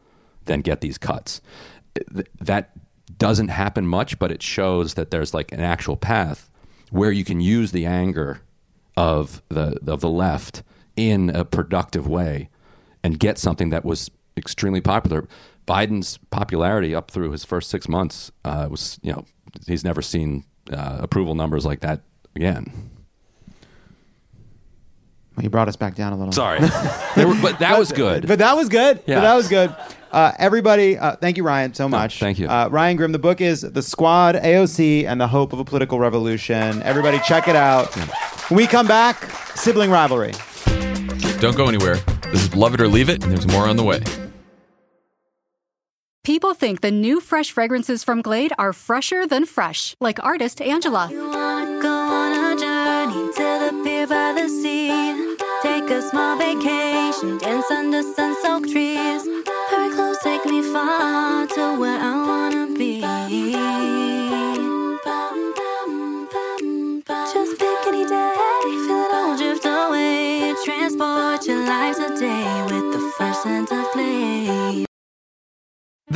K: than get these cuts. That doesn't happen much, but it shows that there's like an actual path where you can use the anger of the of the left in a productive way and get something that was extremely popular. Biden's popularity up through his first six months uh, was, you know, he's never seen uh, approval numbers like that again.
A: Well, you brought us back down a little.
K: Sorry, They were- but that was good.
A: But that was good.
K: Yeah.
A: But that was good. Uh, everybody, uh, thank you, Ryan, so much.
K: thank you.
A: Uh, Ryan Grim, the book is The Squad, AOC, and the Hope of a Political Revolution. Everybody, check it out. When we come back, sibling rivalry.
F: Don't go anywhere. This is Lovett or Leave It, and there's more on the way.
L: People think the new fresh fragrances from Glade are fresher than fresh, like artist Angela.
H: A small vacation, dance under sun-soaked trees. Hurry close, take me far to where I wanna be.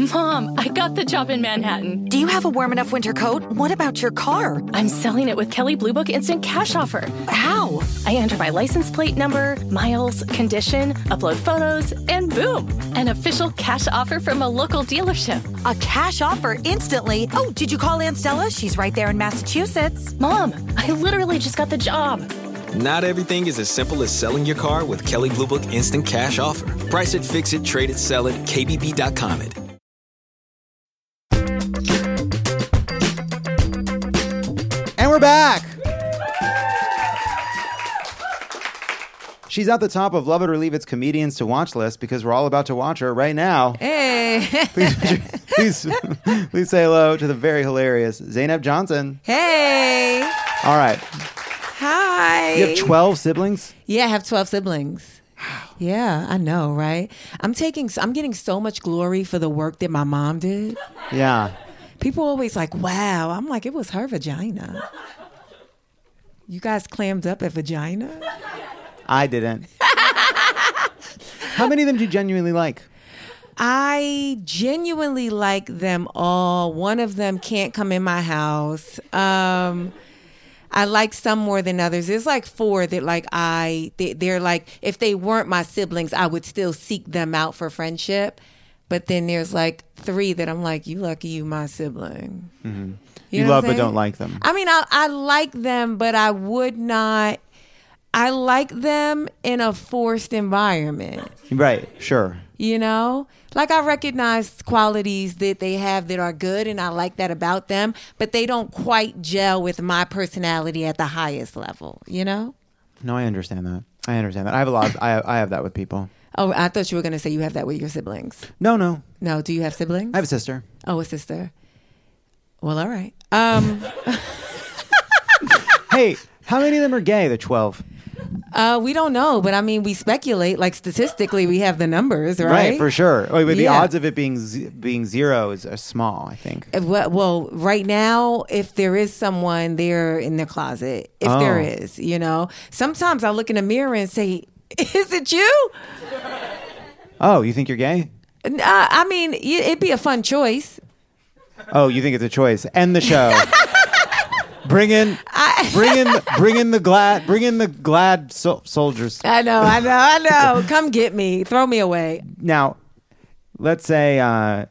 M: Mom, I got the job in Manhattan. Do you have a warm enough winter coat? What about your car? I'm selling it with Kelley Blue Book Instant Cash Offer. How? I enter my license plate number, miles, condition, upload photos, and boom, an official cash offer from a local dealership.
N: A cash offer instantly. Oh, did you call Aunt Stella? She's right there in Massachusetts.
M: Mom, I literally just got the job.
O: Not everything is as simple as selling your car with Kelley Blue Book Instant Cash Offer. Price it, fix it, trade it, sell it, KBB.com it.
A: Back. She's at the top of Lovett or Leave It's comedians to watch list because we're all about to watch her right now.
P: Hey.
A: Please, please say hello to the very hilarious Zainab Johnson.
P: Hey.
A: All right.
P: Hi.
A: You have 12 siblings?
P: Yeah, I have 12 siblings. Yeah, I know, right? I'm taking I'm getting so much glory for the work that my mom did.
A: Yeah.
P: People always like, "Wow." I'm like, "It was her vagina." You guys clammed up at vagina?
A: I didn't. How many of them do you genuinely like?
P: I genuinely like them all. One of them can't come in my house. Um, I like some more than others. There's like four that like I they, they're like if they weren't my siblings, I would still seek them out for friendship. But then there's like three that I'm like, you lucky you my sibling.
A: Mhm.
P: You
A: You,
P: know
A: love but don't like them.
P: I mean, I, I like them, but I would not. I like them in a forced environment.
A: Right, sure.
P: You know, like I recognize qualities that they have that are good, and I like that about them, but they don't quite gel with my personality at the highest level. You know?
A: No, I understand that. I understand that. I have a lot. Of, I I have that with people.
P: Oh, I thought you were going to say you have that with your siblings.
A: No, no,
P: No, do you have siblings?
A: I have a sister.
P: Oh, a sister. Well, all right. Um,
A: hey, how many of them are gay? The 12.
P: uh, we don't know, but I mean, we speculate. Like statistically, we have the numbers, right?
A: Right, for sure. But the
P: Yeah.
A: odds of it being z- being zero is are small. I think.
P: Uh, Well, well, right now, if there is someone there in their closet, if there
A: Oh.
P: is, you know, sometimes I look in the mirror and say, "Is it you?"
A: Oh, you think you're gay?
P: Uh, I mean, y- it'd be a fun choice.
A: Oh, you think it's a choice? End the show. bring in, bring in, bring in the glad, bring in the glad so- soldiers.
P: I know, I know, I know. Come get me, throw me away.
A: Now, let's say uh,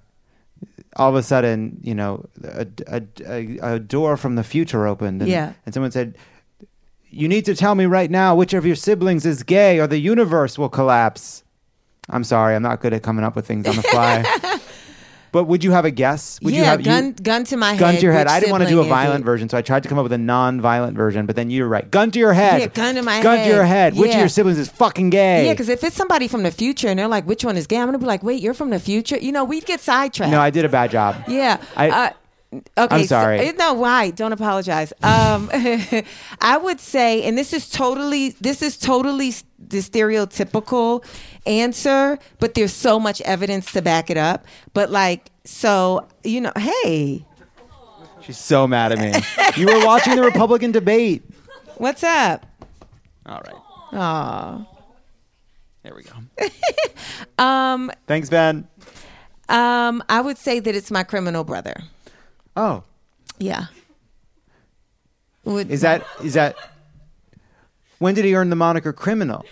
A: all of a sudden, you know, a, a, a, a door from the future opened. And,
P: Yeah.
A: And someone said, You need to tell me right now which of your siblings is gay or the universe will collapse. I'm sorry, I'm not good at coming up with things on the fly. but would you have a guess? Would
P: yeah,
A: you have
P: gun
A: you,
P: gun to my
A: gun
P: head.
A: to your head? I didn't want to do a violent version, so I tried to come up with a non-violent version. But then you're right. Gun to your head.
P: Yeah, gun to my
A: gun
P: head.
A: to your head. Which of your siblings is fucking gay?
P: Yeah, because if it's somebody from the future and they're like, "Which one is gay?" I'm gonna be like, "Wait, you're from the future?" You know, we'd get sidetracked.
A: no, I did a bad job.
P: Yeah.
A: I-
P: uh, okay.
A: I'm sorry.
P: So, no, why? Don't apologize. Um, I would say, and this is totally, this is totally the stereotypical answer, but there's so much evidence to back it up. But like, so you know, hey,
A: She's so mad at me. you were watching the Republican debate.
P: what's up?
A: All right.
P: Aw.
A: There we go.
P: Um,
A: Thanks, Ben.
P: um, I would say that it's my criminal brother.
A: Oh,
P: Yeah. Would,
A: is that is that? When did he earn the moniker criminal?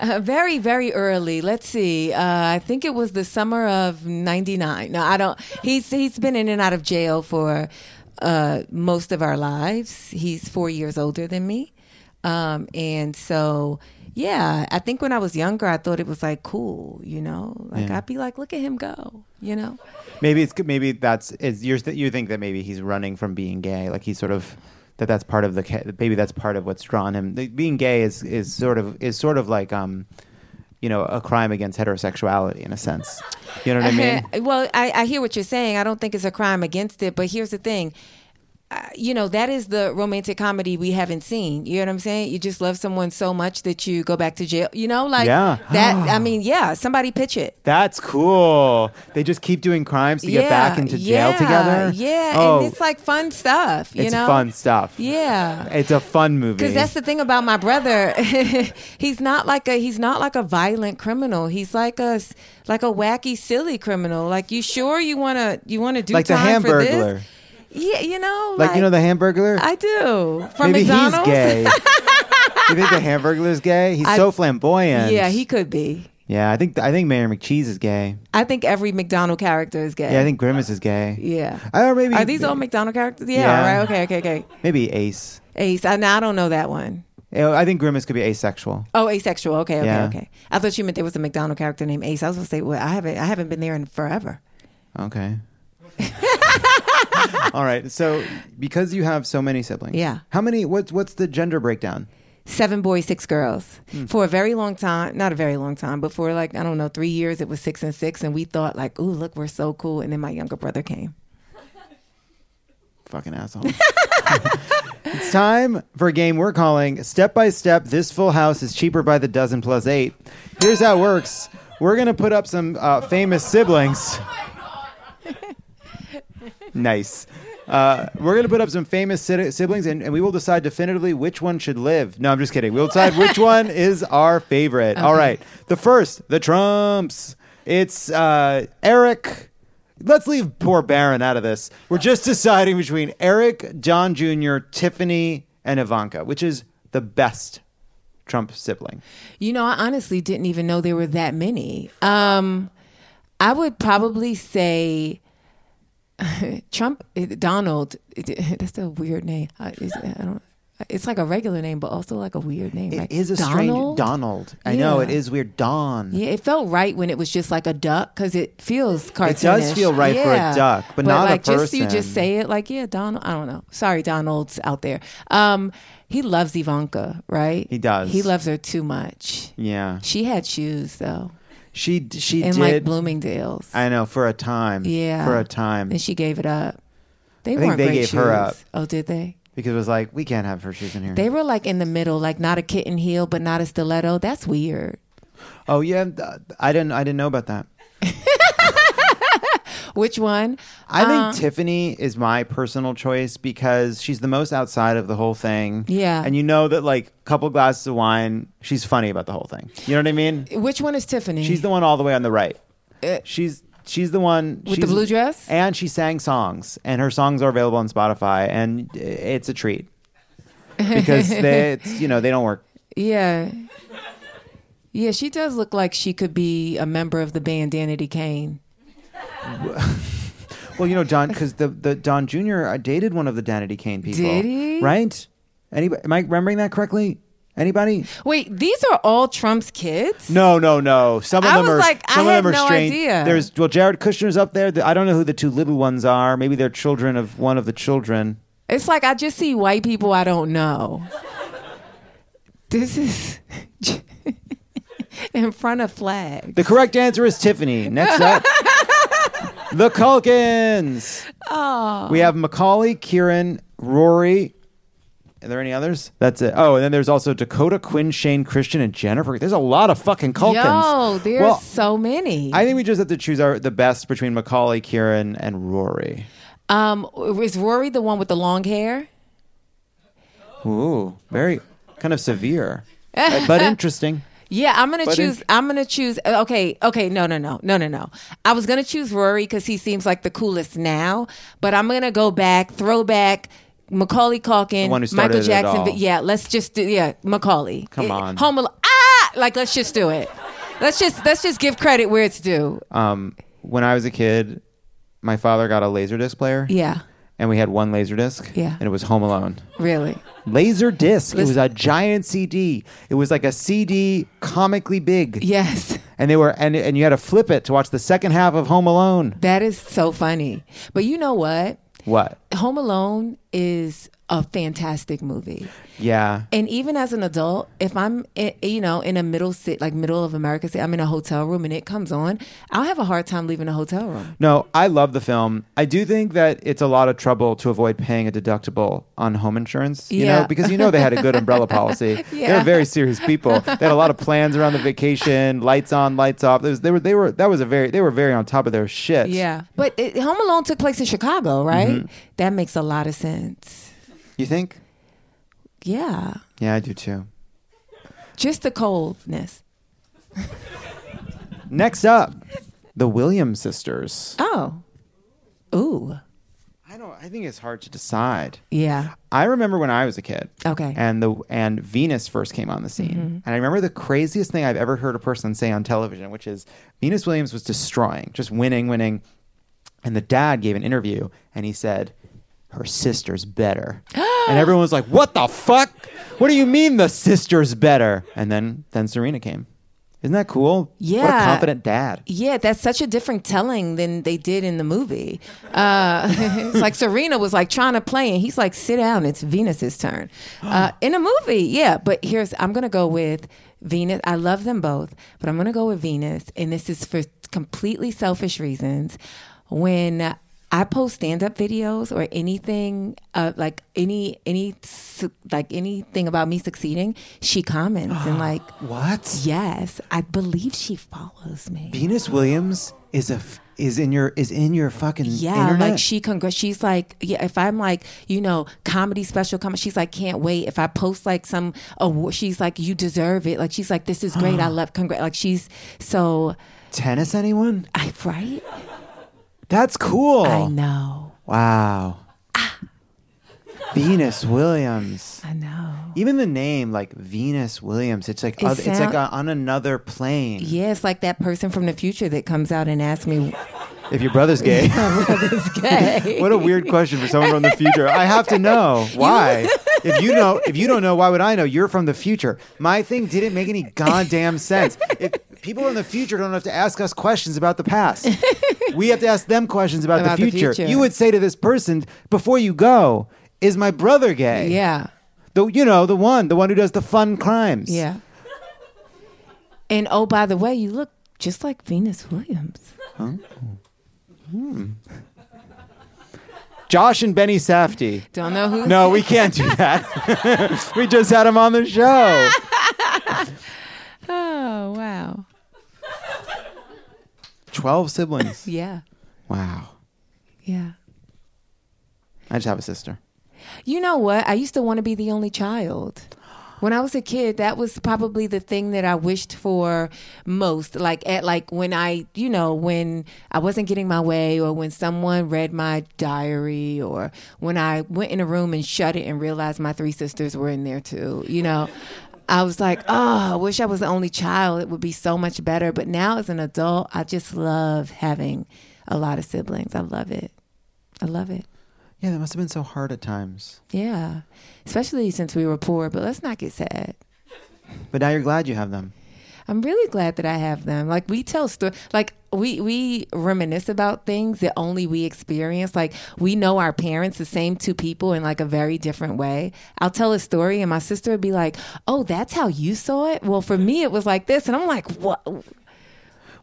P: Uh, very, very early. Let's see. Uh, I think it was the summer of '99. No, I don't. He's he's been in and out of jail for uh, most of our lives. He's four years older than me, um, and so yeah. I think when I was younger, I thought it was like cool. You know, like
A: Yeah.
P: I'd be like, look at him go. You know.
A: Maybe it's maybe that's is you're you think that maybe he's running from being gay, like he's sort of that that's part of the maybe that's part of what's drawn him. The- Being gay is is sort of is sort of like um, you know, a crime against heterosexuality in a sense. You know what I mean?
P: Uh, well, I, I hear what you're saying. I don't think it's a crime against it, but here's the thing. Uh, you know, that is the romantic comedy we haven't seen. You know what I'm saying? You just love someone so much that you go back to jail. You know, like
A: Yeah.
P: that. I mean, yeah, somebody pitch it.
A: That's cool. They just keep doing crimes to get back into jail
P: yeah,
A: together.
P: Yeah,
A: Oh,
P: and it's like fun stuff. You
A: it's
P: know,
A: fun stuff.
P: Yeah.
A: It's a fun movie.
P: Because that's the thing about my brother. he's not like a he's not like a violent criminal. He's like a like a wacky, silly criminal. Like you sure you wanna you wanna do
A: like the
P: time for this? Yeah, you know,
A: Like, you know the Hamburglar?
P: I do from
A: Maybe
P: McDonald's.
A: he's gay. you think the Hamburglar's gay? He's
P: I-
A: so flamboyant.
P: Yeah, he could be.
A: Yeah, I think I think Mayor McCheese is gay.
P: I think every McDonald character is gay.
A: Yeah, I think Grimace is gay.
P: Yeah.
A: Or maybe
P: Are these all McDonald characters? Yeah.
A: Yeah.
P: All right. Okay. Okay. Okay.
A: maybe Ace.
P: Ace. I, I don't know that one.
A: Yeah, I think Grimace could be asexual.
P: Oh, asexual. Okay. Okay.
A: Yeah.
P: Okay. I thought you meant there was a McDonald character named Ace. I was gonna say, well, I haven't. I haven't been there in forever.
A: Okay. all right. So because you have so many siblings,
P: Yeah.
A: How many? What's what's the gender breakdown?
P: Seven boys, six girls.
A: Hmm.
P: For a very long time, not a very long time, but for like I don't know, three years, it was six and six, and we thought like, ooh, look, we're so cool. And then my younger brother came.
A: Fucking asshole. it's time for a game we're calling Step by Step. This full house is cheaper by the dozen plus eight. Here's how it works we're going to put up some uh, famous siblings. Nice. Uh, we're going to put up some famous si- siblings and, and we will decide definitively which one should live. No, I'm just kidding. We'll decide which one is our favorite. All
Q: Okay.
A: right. The first, the Trumps. It's uh, Eric. Let's leave poor Barron out of this. We're just deciding between Eric, John Jr., Tiffany, and Ivanka, which is the best Trump sibling.
P: You know, I honestly didn't even know there were that many. Um, I would probably say Trump, eh, Donald. eh, That's a weird name. I, it's, I don't. It's like a regular name, but also like a weird name.
A: It
P: right?
A: is a
P: Donald?
A: strange Donald. I know it is weird. Don.
P: Yeah, it felt right when it was just like a duck because it feels cartoonish.
A: It does feel right for a duck, but not a
P: like just you just say it like yeah, Donald. I don't know. Sorry, Donald's out there. Um, he loves Ivanka, right?
A: He does.
P: He loves her too much.
A: Yeah.
P: She had shoes though.
A: She she
P: in
A: did.
P: like Bloomingdale's.
A: I know for a time.
P: Yeah,
A: For a time.
P: and she gave it up. They
A: I think
P: weren't
A: they
P: great
A: gave her
P: shoes.
A: up.
P: Oh, did they?
A: because it was like we can't have her shoes in here.
P: They were like in the middle, like not a kitten heel, but not a stiletto. That's weird.
A: oh yeah, I didn't I didn't know about that.
P: Which one?
A: I think
P: Uh,
A: Tiffany is my personal choice because she's the most outside of the whole thing.
P: Yeah.
A: And you know that like a couple glasses of wine, she's funny about the whole thing. You know what I mean?
P: Which one is Tiffany?
A: She's the one all the way on the right.
P: Uh,
A: she's she's the one
P: With the blue dress?
A: and she sang songs, and her songs are available on Spotify, and it's a treat because they, it's, you know, they don't work.
P: Yeah. Yeah, she does look like she could be a member of the band Danity Kane.
A: Well, you know, Don, because the, the Don Jr. Uh, dated one of the Danity Kane people.
P: Did he?
A: Right? Anybody? Am I remembering that correctly? Anybody?
P: Wait, these are all Trump's kids?
A: No, no, no. Some of
P: I
A: them are.
P: like,
A: some
P: had
A: of them are
P: no
A: strange.
P: idea.
A: There's well, Jared Kushner's up there. I don't know who the two little ones are. Maybe they're children of one of the children.
P: It's like I just see white people I don't know. This is in front of flags.
A: The correct answer is Tiffany. Next up, the Culkins.
P: Oh.
A: We have Macaulay, Kieran, Rory. Are there any others? That's it. Oh, and then there's also Dakota, Quinn, Shane, Christian, and Jennifer. There's a lot of fucking Culkins.
P: Yo, there's
A: Well,
P: so many.
A: I think we just have to choose our the best between Macaulay, Kieran, and Rory.
P: um, is Rory the one with the long hair?
A: Ooh, very kind of severe, but but interesting.
P: Yeah, I'm gonna
A: But
P: choose.
A: in-
P: I'm gonna choose. uh, Okay, okay, no, no, no, no, no, no. I was gonna choose Rory because he seems like the coolest now, but I'm gonna go back, throwback. Macaulay Culkin,
A: The one who
P: Michael Jackson. but Yeah, let's just do. Yeah, Macaulay.
A: Come
P: It-
A: on.
P: Home Alone. Ah, like let's just do it. Let's just let's just give credit where it's due.
A: Um, when I was a kid, my father got a laserdisc player.
P: Yeah.
A: And we had one laserdisc.
P: Yeah.
A: and it was Home Alone.
P: Really.
A: Laser disc. It was a giant CD. It was like a CD comically big.
P: Yes.
A: And they were and and you had to flip it to watch the second half of Home Alone.
P: That is so funny. But you know what?
A: What?
P: Home Alone is a fantastic movie.
A: Yeah.
P: And even as an adult, if I'm, i- you know, in a middle sit, like middle of America, say I'm in a hotel room and it comes on, I'll have a hard time leaving a hotel room.
A: No, I love the film. I do think that it's a lot of trouble to avoid paying a deductible on home insurance. You
P: Yeah.
A: know, because you know they had a good umbrella policy.
P: Yeah.
A: They're very serious people. They had a lot of plans around the vacation, lights on, lights off. Was, they were they were that was a very they were very on top of their shit.
P: Yeah, but it, Home Alone took place in Chicago, right?
A: Mhm.
P: That makes a lot of sense.
A: You think?
P: Yeah,
A: Yeah, I do too.
P: just the coldness.
A: Next up, the Williams sisters.
P: Oh, ooh,
A: I don't. I think it's hard to decide.
P: yeah.
A: I remember when I was a kid.
P: Okay.
A: And the and Venus first came on the scene.
P: Mhm.
A: And I remember the craziest thing I've ever heard a person say on television, which is Venus Williams was destroying, just winning, winning. And the dad gave an interview and he said, Her sister's better. and everyone was like, What the fuck? What do you mean the sister's better? And then then Serena came. Isn't that cool?
P: Yeah.
A: What a confident dad.
P: Yeah, that's such a different telling than they did in the movie. Uh, it's like Serena was like trying to play, and he's like, "Sit down, it's Venus's turn." Uh, in a movie, yeah. But here's I'm gonna go with Venus. I love them both, but I'm gonna go with Venus, and this is for completely selfish reasons. When I post stand up videos or anything, uh, like any any su- like anything about me succeeding, she comments and like,
A: "What?
P: Yes, I believe she follows me.
A: Venus Williams is a f- is in your is in your fucking
P: Yeah,
A: internet.
P: like she congr- she's like, yeah, if I'm like, you know, comedy special comment, she's like, can't wait. If I post like some award, she's like, you deserve it. Like she's like, this is great. I love congrat. Like she's so
A: tennis anyone?
P: I right.
A: That's cool.
P: I know.
A: Wow. Ah. Venus Williams.
P: I know.
A: Even the name, like Venus Williams, it's like
P: It
A: oth- it's like a, on another plane.
P: Yeah, it's like that person from the future that comes out and asks me,
A: If your brother's gay,
P: My brother's gay.
A: what a weird question for someone from the future. I have to know why. if you know, if you don't know, why would I know? You're from the future. My thing didn't make any goddamn sense. If people in the future don't have to ask us questions about the past, we have to ask them questions about,
P: About
A: the,
P: the
A: future.
P: future.
A: You would say to this person before you go, "Is my brother gay?"
P: Yeah.
A: The you know the one, the one who does the fun crimes.
P: yeah. And oh, by the way, you look just like Venus Williams.
A: Oh. Hmm. Josh and Benny Safdie.
P: Don't know who.
A: No, we can't do that. we just had him on the show.
P: Oh wow.
A: 12 siblings.
P: Yeah.
A: Wow.
P: Yeah.
A: I just have a sister.
P: You know what? I used to want to be the only child. When I was a kid, that was probably the thing that I wished for most. Like at like when I, you know, when I wasn't getting my way or when someone read my diary or when I went in a room and shut it and realized my three sisters were in there too. You know, I was like, "Oh, I wish I was the only child. It would be so much better." But now as an adult, I just love having a lot of siblings. I love it. I love it.
A: Yeah, that must have been so hard at times.
P: Yeah, especially since we were poor. But let's not get sad.
A: But now you're glad you have them.
P: I'm really glad that I have them. Like we tell stories. like we we reminisce about things that only we experience. Like we know our parents, the same two people, in like a very different way. I'll tell a story, and my sister would be like, "Oh, that's how you saw it." Well, for me, it was like this, and I'm like, "What?"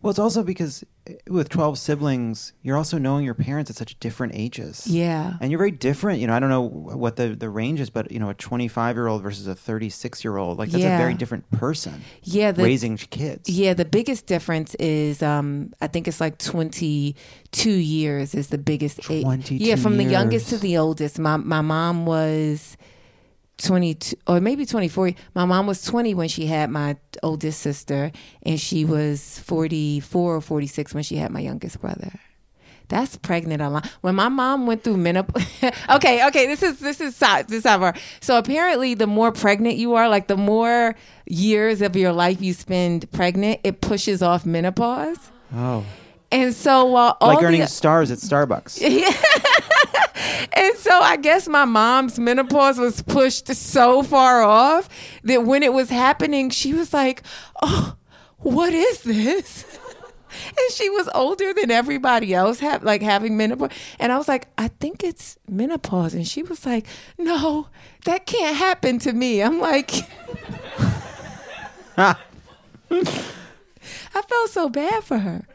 A: Well, it's also because eh, with 12 siblings, you're also knowing your parents at such different ages.
P: Yeah.
A: And you're very different. You know, I don't know what the, the range is, but, you know, a 25 year old versus a 36 year old, like, that's
P: Yeah.
A: a very different person.
P: Yeah, the-
A: raising kids.
P: Yeah, the biggest difference is um I think it's like 22 years is the biggest age.
A: 22
P: Yeah, from the youngest to the oldest. My my mom was 22 or maybe 24. My mom was 20 when she had my oldest sister and she was 44 or 46 when she had my youngest brother. That's pregnant a lot. When my mom went through menopause, okay, okay, this is this is this is sidebar. So apparently, the more pregnant you are, like the more years of your life you spend pregnant, it pushes off menopause.
A: Oh.
P: And so while all
A: like
P: the-
A: earning stars at Starbucks.
P: yeah. and so I guess my mom's menopause was pushed so far off that when it was happening, she was like, "Oh, what is this?" And she was older than everybody else, have like having menopause. And I was like, "I think it's menopause." And she was like, "No, that can't happen to me." I'm like, I felt so bad for her.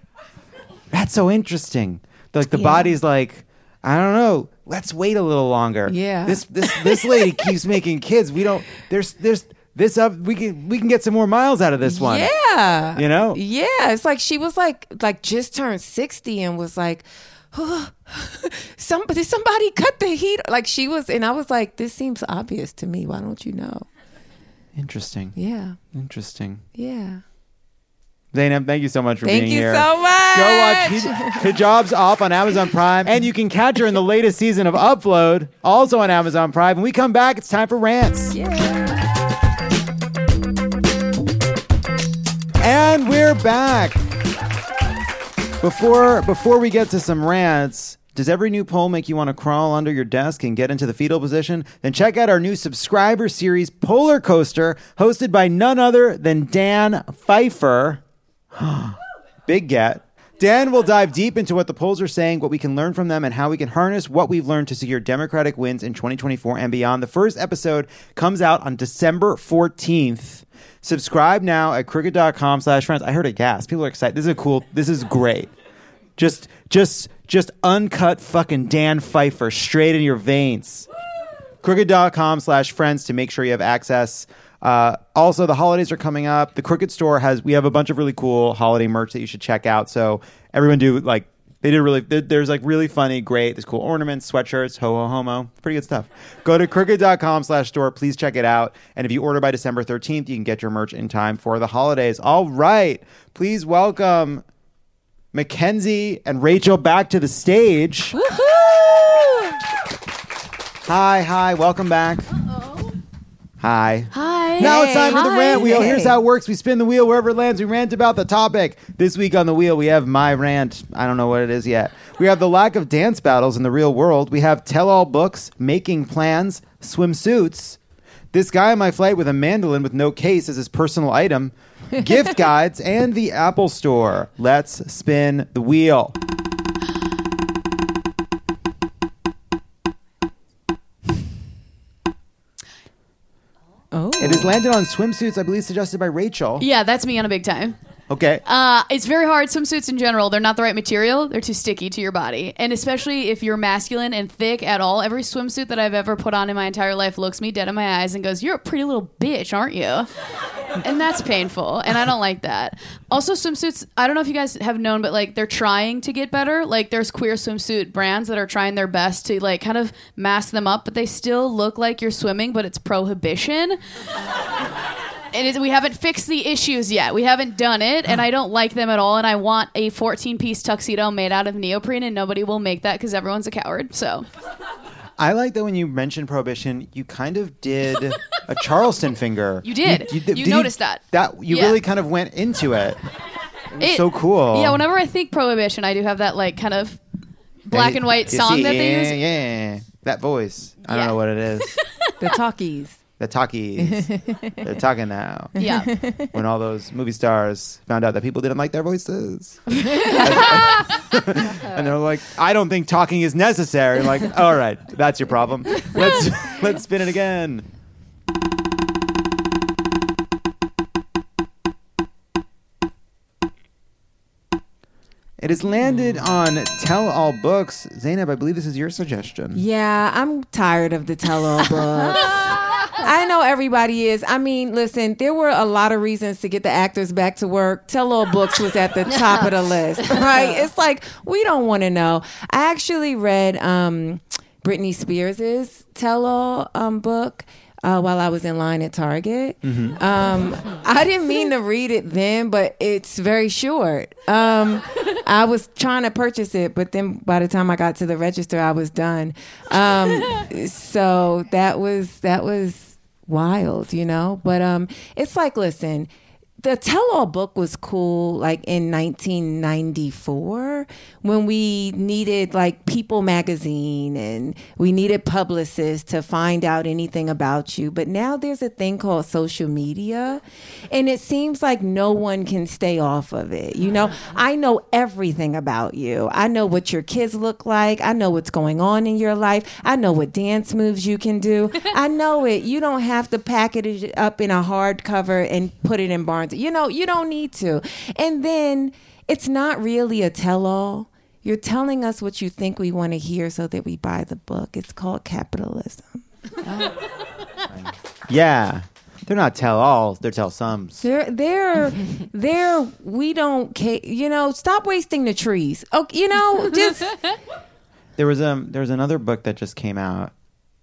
A: That's so interesting. Like the
P: Yeah.
A: body's like, I don't know. Let's wait a little longer.
P: Yeah.
A: This this this lady keeps making kids. We don't. There's there's this up. We can we can get some more miles out of this one.
P: Yeah.
A: You know.
P: Yeah. It's like she was like like just turned 60 and was like, somebody somebody cut the heat. Like she was and I was like, this seems obvious to me. Why don't you know?
A: Interesting.
P: Yeah.
A: Interesting.
P: Yeah.
A: Zainab, thank you so much for being here.
P: Thank
A: being
P: you
A: here.
P: so much.
A: Go watch Hij- Hijab's off on Amazon Prime, and you can catch her in the latest season of Upload, also on Amazon Prime. When we come back, it's time for rants. And we're back. Before before we get to some rants, does every new poll make you want to crawl under your desk and get into the fetal position? Then check out our new subscriber series, Polar Coaster, hosted by none other than Dan Pfeiffer. Big get. Dan will dive deep into what the polls are saying, what we can learn from them, and how we can harness what we've learned to secure Democratic wins in 2024 and beyond. The first episode comes out on December 14th. Subscribe now at crooked.com slash friends. I heard a gasp. People are excited. This is cool, this is great. Just, just, just uncut fucking Dan Pfeiffer straight in your veins. Crooked.com slash friends to make sure you have access. Uh, also, the holidays are coming up. The Crooked store has, we have a bunch of really cool holiday merch that you should check out. So everyone do like, they did really, there's like really funny, great, there's cool ornaments, sweatshirts, ho ho homo, pretty good stuff. Go to crooked.com slash store. Please check it out. And if you order by December 13th, you can get your merch in time for the holidays. All right. Please welcome McKenzie and Rachel back to the stage. Hi, hi, welcome back. Hi.
G: Hi.
A: Now it's time for the
G: Hi.
A: rant wheel. Here's how it works. We spin the wheel wherever it lands. We rant about the topic. This week on the wheel, we have my rant. I don't know what it is yet. We have the lack of dance battles in the real world. We have tell all books, making plans, swimsuits. This guy on my flight with a mandolin with no case as his personal item, gift guides, and the Apple Store. Let's spin the wheel. It has landed on swimsuits, I believe, suggested by Rachel.
G: Yeah, that's me on a big time.
A: Okay.
G: Uh, it's very hard. Swimsuits in general, they're not the right material. They're too sticky to your body. And especially if you're masculine and thick at all, every swimsuit that I've ever put on in my entire life looks me dead in my eyes and goes, You're a pretty little bitch, aren't you? and that's painful. And I don't like that. Also, swimsuits, I don't know if you guys have known, but like they're trying to get better. Like there's queer swimsuit brands that are trying their best to like kind of mask them up, but they still look like you're swimming, but it's prohibition and it, we haven't fixed the issues yet. We haven't done it, and I don't like them at all. And I want a 14 piece tuxedo made out of neoprene, and nobody will make that because everyone's a coward. So
A: I like that when you mentioned prohibition, you kind of did a Charleston finger.
G: You did. You
A: did
G: noticed that.
A: That you
G: Yeah.
A: really kind of went into it. It was
G: It-
A: so cool.
G: Yeah, whenever I think prohibition, I do have that like kind of black and white song
A: see,
G: that they
A: yeah,
G: use.
A: Yeah, that voice. I don't know what it is.
P: the talkies.
A: The talkies. They're talking now.
G: Yeah.
A: when all those movie stars found out that people didn't like their voices. and they're like, I don't think talking is necessary. I'm like, all right, that's your problem. Let's let's spin it again. It has landed hmm. on Tell All Books. Zainab, I believe this is your suggestion.
P: Yeah, I'm tired of the tell-all books. I know everybody is. I mean, listen, there were a lot of reasons to get the actors back to work. Tell-all books was at the top of the list, right? It's like we don't want to know. I actually read um, Britney Spears's tell-all um, book. Uh, while I was in line at Target,
A: Mm-hmm.
P: um, I didn't mean to read it then, but it's very short. Um, I was trying to purchase it, but then by the time I got to the register, I was done. Um, so that was that was wild, you know. But um, it's like, listen, the tell-all book was cool like in 1994 when we needed like people magazine and we needed publicists to find out anything about you. But now there's a thing called social media and it seems like no one can stay off of it. You know i know everything about you. I know what your kids look like. I know what's going on in your life. I know what dance moves you can do. I know it. You don't have to package it up in a hardcover and put it in barnes you know you don't need to and then it's not really a tell-all you're telling us what you think we want to hear so that we buy the book it's called capitalism
A: Yeah. They're not tell all, they're tell sums.
P: They're they're they're we don't care. you know stop wasting the trees. Okay, you know just
A: There was um there was another book that just came out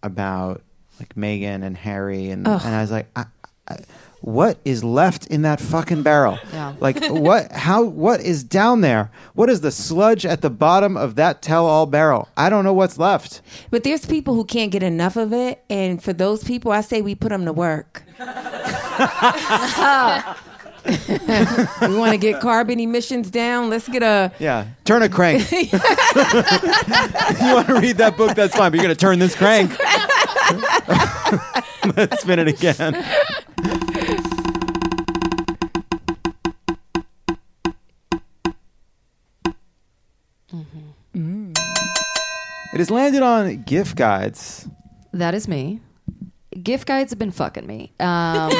A: about like Meghan and Harry and and I was like I, I, what is left in that fucking barrel?
P: Yeah.
A: Like what how what is down there? What is the sludge at the bottom of that tell all barrel? I don't know what's left.
P: but there's people who can't get enough of it and for those people I say we put them to work. we want to get carbon emissions down. Let's get a
A: Yeah. Turn a crank. you want to read that book, that's fine, but you're gonna turn this crank. Let's spin it again. It has landed on gift guides.
J: That is me. Gift guides have been fucking me. Um,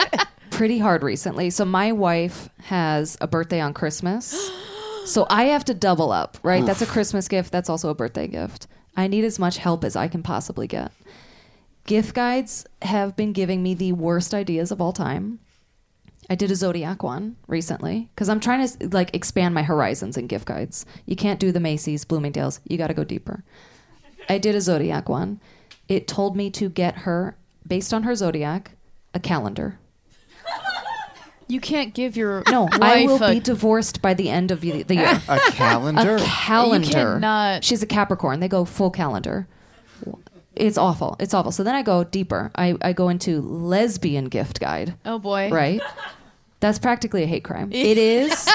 J: pretty hard recently. So my wife has a birthday on Christmas. So I have to double up, right? That's a Christmas gift. That's also a birthday gift. I need as much help as I can possibly get. Gift guides have been giving me the worst ideas of all time. I did a zodiac one recently because I'm trying to like expand my horizons in gift guides. You can't do the Macy's, Bloomingdale's. You got to go deeper. I did a zodiac one. It told me to get her, based on her zodiac, a calendar.
G: You can't give your
J: No,
G: wife
J: I will
G: a-
J: be divorced by the end of the the year.
A: A calendar?
J: A calendar.
G: You cannot-
J: She's a Capricorn. They go full calendar. It's awful. It's awful. So then I go deeper. I, I go into lesbian gift guide.
G: Oh boy.
J: Right? That's practically a hate crime. It is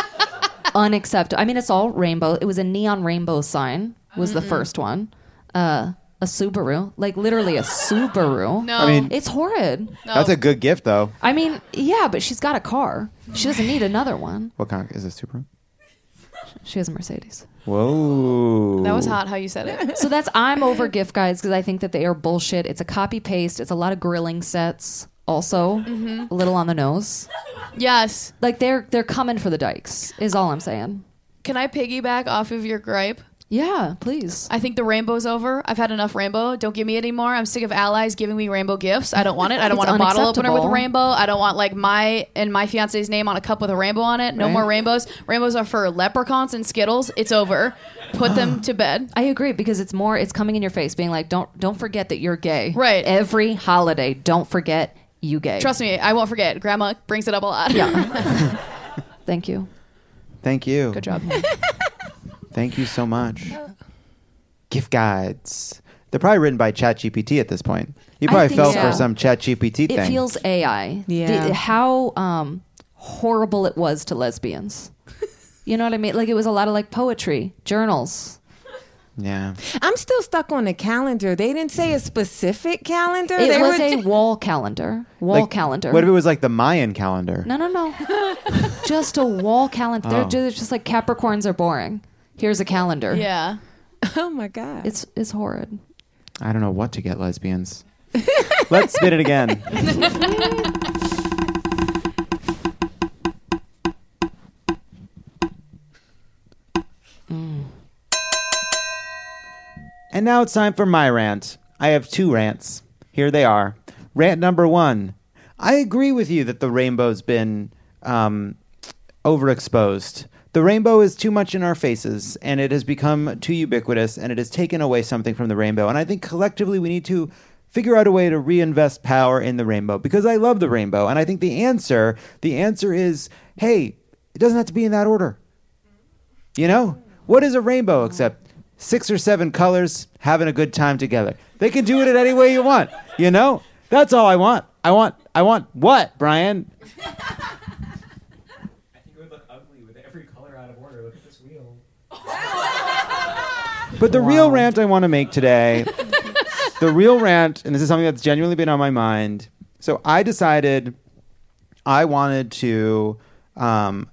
J: unacceptable. I mean, it's all rainbow. It was a neon rainbow sign. Was the first one. Uh, a Subaru, like literally a Subaru.
G: No.
A: I mean-
J: it's horrid.
A: That's a good gift though.
J: I mean, yeah, but she's got a car. She doesn't need another one.
A: What kind is it super?
J: She has a Mercedes.
A: Whoa.
G: That was hot how you said it.
J: So that's I'm over gift guides because I think that they are bullshit. It's a copy paste. It's a lot of grilling sets. Also,
G: Mhm.
J: a little on the nose.
G: Yes.
J: Like they're they're coming for the dykes. Is all I'm saying.
G: Can I piggyback off of your gripe?
J: Yeah, please.
G: I think the rainbow's over. I've had enough rainbow. Don't give me any more. I'm sick of allies giving me rainbow gifts. I don't want it. I don't want a bottle opener with a rainbow. I don't want like my and my fiance's name on a cup with a rainbow on it. No
J: Right.
G: more rainbows. Rainbows are for leprechauns and Skittles. It's over. Put them to bed.
J: I agree because it's more. It's coming in your face, being like, don't don't forget that you're gay.
G: Right.
J: Every holiday, don't forget you gay.
G: Trust me, I won't forget. Grandma brings it up a lot.
J: Yeah. Thank you.
A: Thank you.
G: Good job.
A: Thank you so much. Gift guides. They're probably written by ChatGPT at this point. You
J: I
A: probably
J: think
A: fell
J: so.
A: for some ChatGPT
J: It
A: thing.
J: It feels AI.
P: Yeah.
J: The- how um, horrible it was to lesbians. You know what I mean? Like it was a lot of like poetry, journals.
A: Yeah.
P: I'm still stuck on the calendar. They didn't say a specific calendar.
J: It
P: they
J: was
P: were
J: a
P: ju-
J: wall calendar. Wall
A: Like,
J: calendar.
A: What if it was like the Mayan calendar?
J: No, no, no. just a wall calendar. They're
A: Oh.
J: ju- just like Capricorns are boring. Here's a calendar.
G: Yeah.
P: Oh my god.
J: It's it's horrid.
A: I don't know what to get lesbians. Let's spin it again. And now it's time for my rant. I have two rants. Here they are. Rant number one. I agree with you that the rainbow's been um, overexposed. The rainbow is too much in our faces, and it has become too ubiquitous, and it has taken away something from the rainbow. And I think collectively we need to figure out a way to reinvest power in the rainbow because I love the rainbow, and I think the answer, the answer is, hey, it doesn't have to be in that order. You know, what is a rainbow except six or seven colors having a good time together? They can do it in any way you want. You know, that's all I want. I want. I want what, Brian? But the real rant I want to make today, the real rant, and this is something that's genuinely been on my mind. So I decided I wanted to um,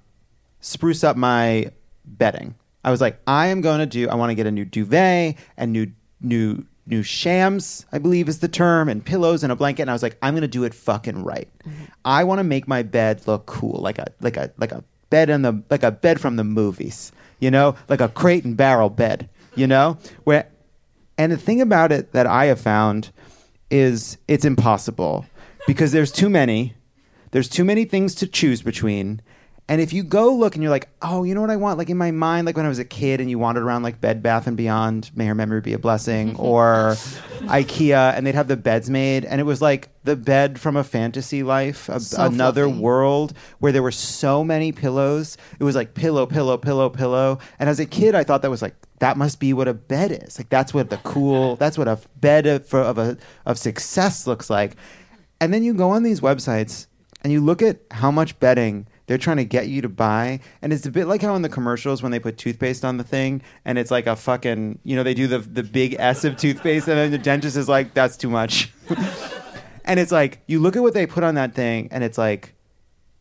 A: spruce up my bedding. I was like, I am going to do. I want to get a new duvet and new new new shams. I believe is the term, and pillows and a blanket. And I was like, I'm going to do it fucking right. I want to make my bed look cool, like a like a like a bed in the like a bed from the movies. You know, like a crate and barrel bed. You know, where and the thing about it that I have found is it's impossible because there's too many. There's too many things to choose between. And if you go look and you're like, oh, you know what I want? Like in my mind, like when I was a kid and you wandered around like Bed Bath and Beyond, may her memory be a blessing, or IKEA, and they'd have the beds made, and it was like the bed from a fantasy life, a,
J: So
A: another
J: fluffy.
A: world where there were so many pillows. It was like pillow, pillow, pillow, pillow. And as a kid, I thought that was like that must be what a bed is. Like that's what the cool, that's what a bed of, for, of a of success looks like. And then you go on these websites and you look at how much bedding they're trying to get you to buy. And it's a bit like how in the commercials when they put toothpaste on the thing and it's like a fucking, you know, they do the, the big S of toothpaste and then the dentist is like, that's too much. and it's like, you look at what they put on that thing and it's like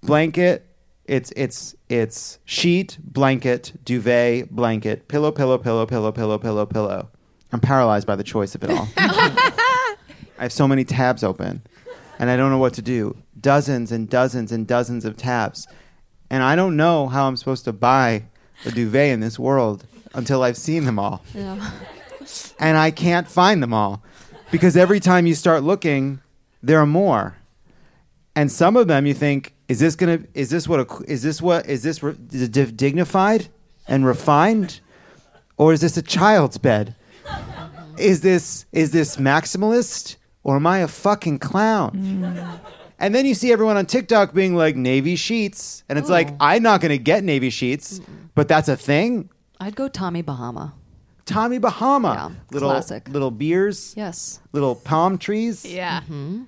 A: blanket, it's, it's, it's sheet, blanket, duvet, blanket, pillow, pillow, pillow, pillow, pillow, pillow, pillow. I'm paralyzed by the choice of it all. I have so many tabs open and I don't know what to do. Dozens and dozens and dozens of tabs. And I don't know how I'm supposed to buy a duvet in this world until I've seen them all.
J: Yeah.
A: And I can't find them all because every time you start looking, there are more. And some of them you think, is this going to is this what a, is this what is this re- is it dignified and refined or is this a child's bed? Is this is this maximalist or am I a fucking clown? Mm. And then you see everyone on TikTok being like navy sheets, and it's like oh. I'm not going to get navy sheets, but that's a thing.
J: I'd go Tommy Bahama.
A: Tommy Bahama, little
J: classic.
A: little beers,
J: Yes.
A: little palm trees.
G: Yeah. Mm-hmm.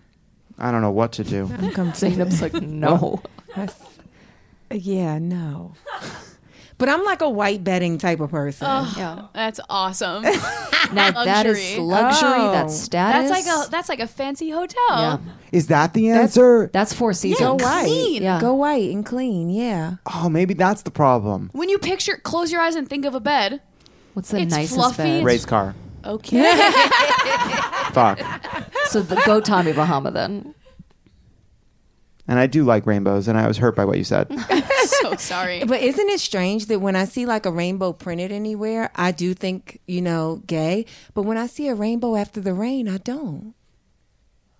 A: I don't know what to do.
P: I'm confused.
J: Zainab's like, no.
P: Yeah, no. But I'm like a white bedding type of person.
G: Oh, yeah. that's awesome.
J: Now that is luxury.
P: Oh.
J: That's status.
G: That's like a that's like a fancy hotel.
J: Yeah.
A: Is that the answer?
J: That's Four Seasons.
P: Go white.
G: clean.
J: Yeah.
P: Go white and clean. Yeah.
A: oh, maybe that's the problem.
G: When you picture, close your eyes and think of a bed.
J: What's the
G: It's
J: nicest
G: fluffy.
J: bed?
A: Race car.
G: Okay.
A: Fuck.
J: So the, go Tommy Bahama then.
A: And I do like rainbows, and I was hurt by what you said.
G: so sorry.
P: But isn't it strange that when I see like a rainbow printed anywhere, I do think, you know, gay. But when I see a rainbow after the rain, I don't.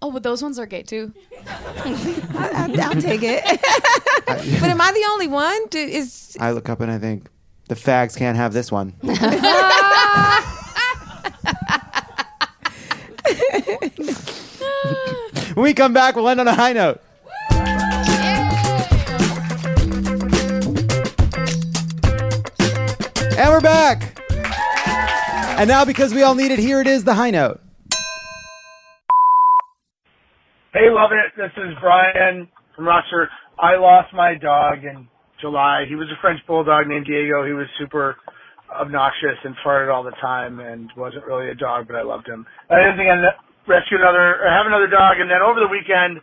G: Oh, but those ones are gay too.
P: I, I, I'll take it. but am I the only one? Do, is
A: I look up and I think the fags can't have this one. when we come back, we'll end on a high note. And we're back. And now, because we all need it, here it is the high note.
Q: Hey, Lovett. This is Brian from Rochester. I lost my dog in July. He was a French bulldog named Diego. He was super obnoxious and farted all the time and wasn't really a dog, but I loved him. I didn't think I'd rescue another or have another dog. And then over the weekend,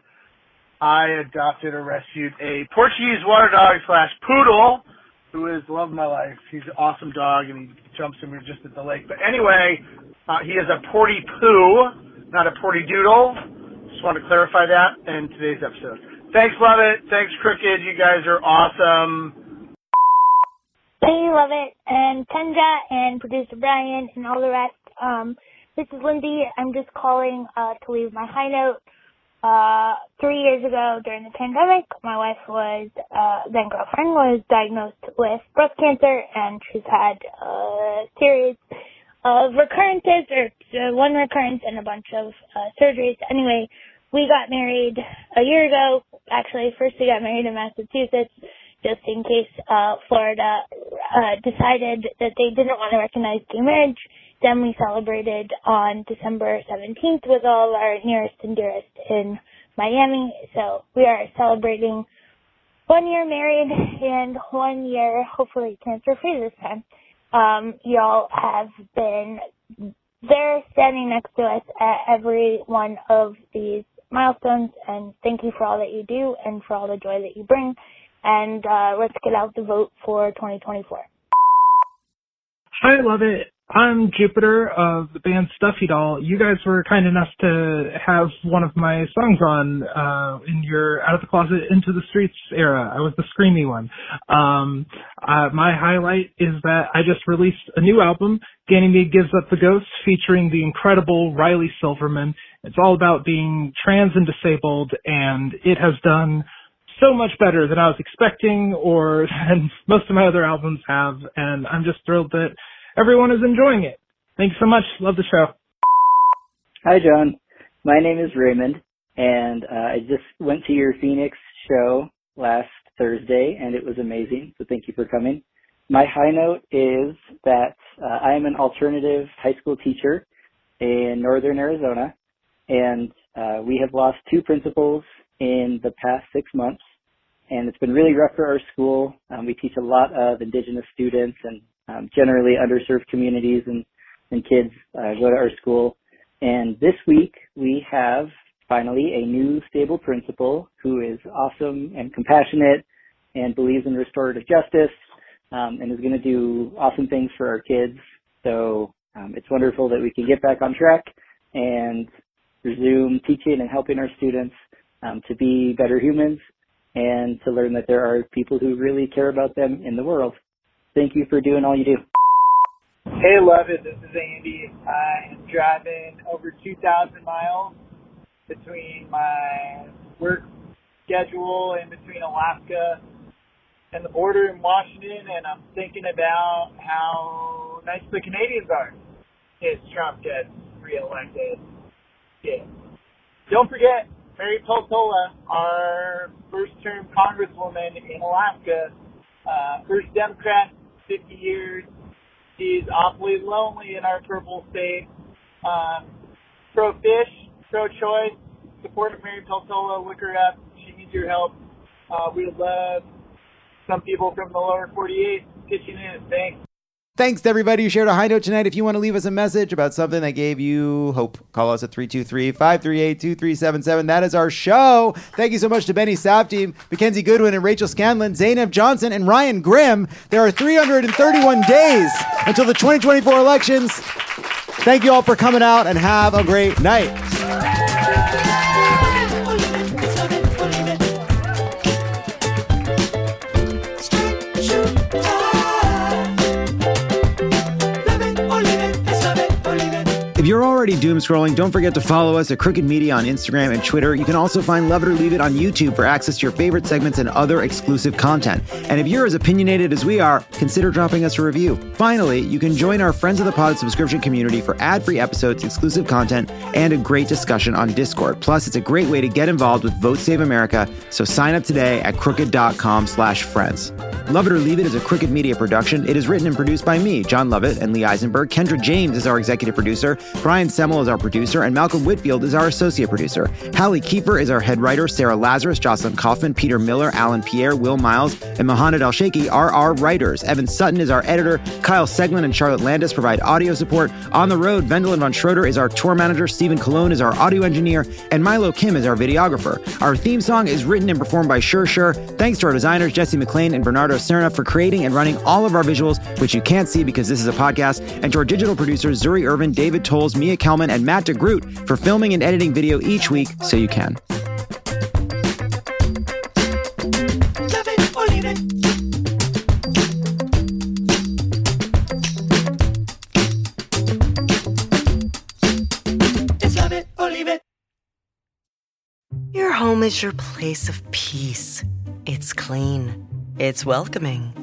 Q: I adopted or rescued a Portuguese water dog slash poodle who is love my life. He's an awesome dog and he jumps in. We just at the lake. But anyway, uh, he is a porty poo, not a porty doodle. Just want to clarify that in today's episode. Thanks, Lovett. Thanks, Crooked. You guys are awesome.
R: Hey, Lovett, and Kendra and producer Brian and all the rest. Um, this is Lindsay. I'm just calling uh, to leave my high note. Uh, three years ago during the pandemic, my wife was, uh, then girlfriend was diagnosed with breast cancer and she's had a series of recurrences or uh, one recurrence and a bunch of uh, surgeries. Anyway, we got married a year ago. Actually, first we got married in Massachusetts just in case uh, Florida uh, decided that they didn't want to recognize gay marriage. Then we celebrated on December 17th with all our nearest and dearest in Miami. So we are celebrating one year married and one year hopefully cancer free this time. Um, y'all have been there standing next to us at every one of these milestones and thank you for all that you do and for all the joy that you bring and uh, let's get out the vote for 2024.
S: I love it. I'm Jupiter of the band Stuffy Doll. You guys were kind enough to have one of my songs on uh, in your Out of the Closet Into the Streets era. I was the screamy one. Um, uh, my highlight is that I just released a new album, Ganymede Gives Up the Ghost, featuring the incredible Riley Silverman. It's all about being trans and disabled, and it has done so much better than I was expecting or than most of my other albums have. And I'm just thrilled that everyone is enjoying it. Thanks so much. Love the show.
T: Hi, John. My name is Raymond, and uh, I just went to your Phoenix show last Thursday, and it was amazing. So thank you for coming. My high note is that uh, I am an alternative high school teacher in northern Arizona, and uh, we have lost two principals in the past six months, and it's been really rough for our school. Um, we teach a lot of Indigenous students and um, generally underserved communities, and, and kids uh, go to our school. And this week we have finally a new stable principal who is awesome and compassionate and believes in restorative justice um, and is going to do awesome things for our kids. So um, it's wonderful that we can get back on track and resume teaching and helping our students um, to be better humans and to learn that there are people who really care about them in the world. Thank you for doing all you do.
U: Hey, Lovett. This is Andy. I am driving over 2,000 miles between my work schedule and between Alaska and the border in Washington, and I'm thinking about how nice the Canadians are if Trump gets reelected. Yeah. Don't forget, Mary Peltola, our first term congresswoman in Alaska, uh, first Democrat, 50 years. She's awfully lonely in our purple state. Um, pro fish, pro choice, support Mary Peltola, look her up. She needs your help. Uh, we love some people from the lower 48 pitching in. Thanks.
A: Thanks to everybody who shared a high note tonight. If you want to leave us a message about something that gave you hope, call us at 323 538 2377. That is our show. Thank you so much to Benny Safdie, McKenzie Goodwin, and Rachel Scanlon, Zainab Johnson, and Ryan Grim. There are 331 days until the 2024 elections. Thank you all for coming out and have a great night. If you're already doom scrolling, don't forget to follow us at Crooked Media on Instagram and Twitter. You can also find Lovett or Leave It on YouTube for access to your favorite segments and other exclusive content. And if you're as opinionated as we are, consider dropping us a review. Finally, you can join our Friends of the Pod subscription community for ad-free episodes, exclusive content, and a great discussion on Discord. Plus, it's a great way to get involved with Vote Save America. So sign up today at crooked.com slash friends. Lovett or Leave It is a Crooked Media production. It is written and produced by me, Jon Lovett, and Lee Eisenberg. Kendra James is our executive producer. Brian Semmel is our producer, and Malcolm Whitfield is our associate producer. Hallie Kiefer is our head writer. Sarah Lazarus, Jocelyn Kaufman, Peter Miller, Alan Pierre, Will Miles, and Mohamed Al Sheikhi are our writers. Evan Sutton is our editor. Kyle Seglin and Charlotte Landis provide audio support. On the road, Vendelin von Schroeder is our tour manager. Stephen Cologne is our audio engineer, and Milo Kim is our videographer. Our theme song is written and performed by Sure Sure. Thanks to our designers, Jesse McLean and Bernardo Serna, for creating and running all of our visuals, which you can't see because this is a podcast, and to our digital producers, Zuri Irvin, David Tolles, Mia Kelman, and Matt DeGroot for filming and editing video each week so you can.
V: Your home is your place of peace. It's clean. It's welcoming.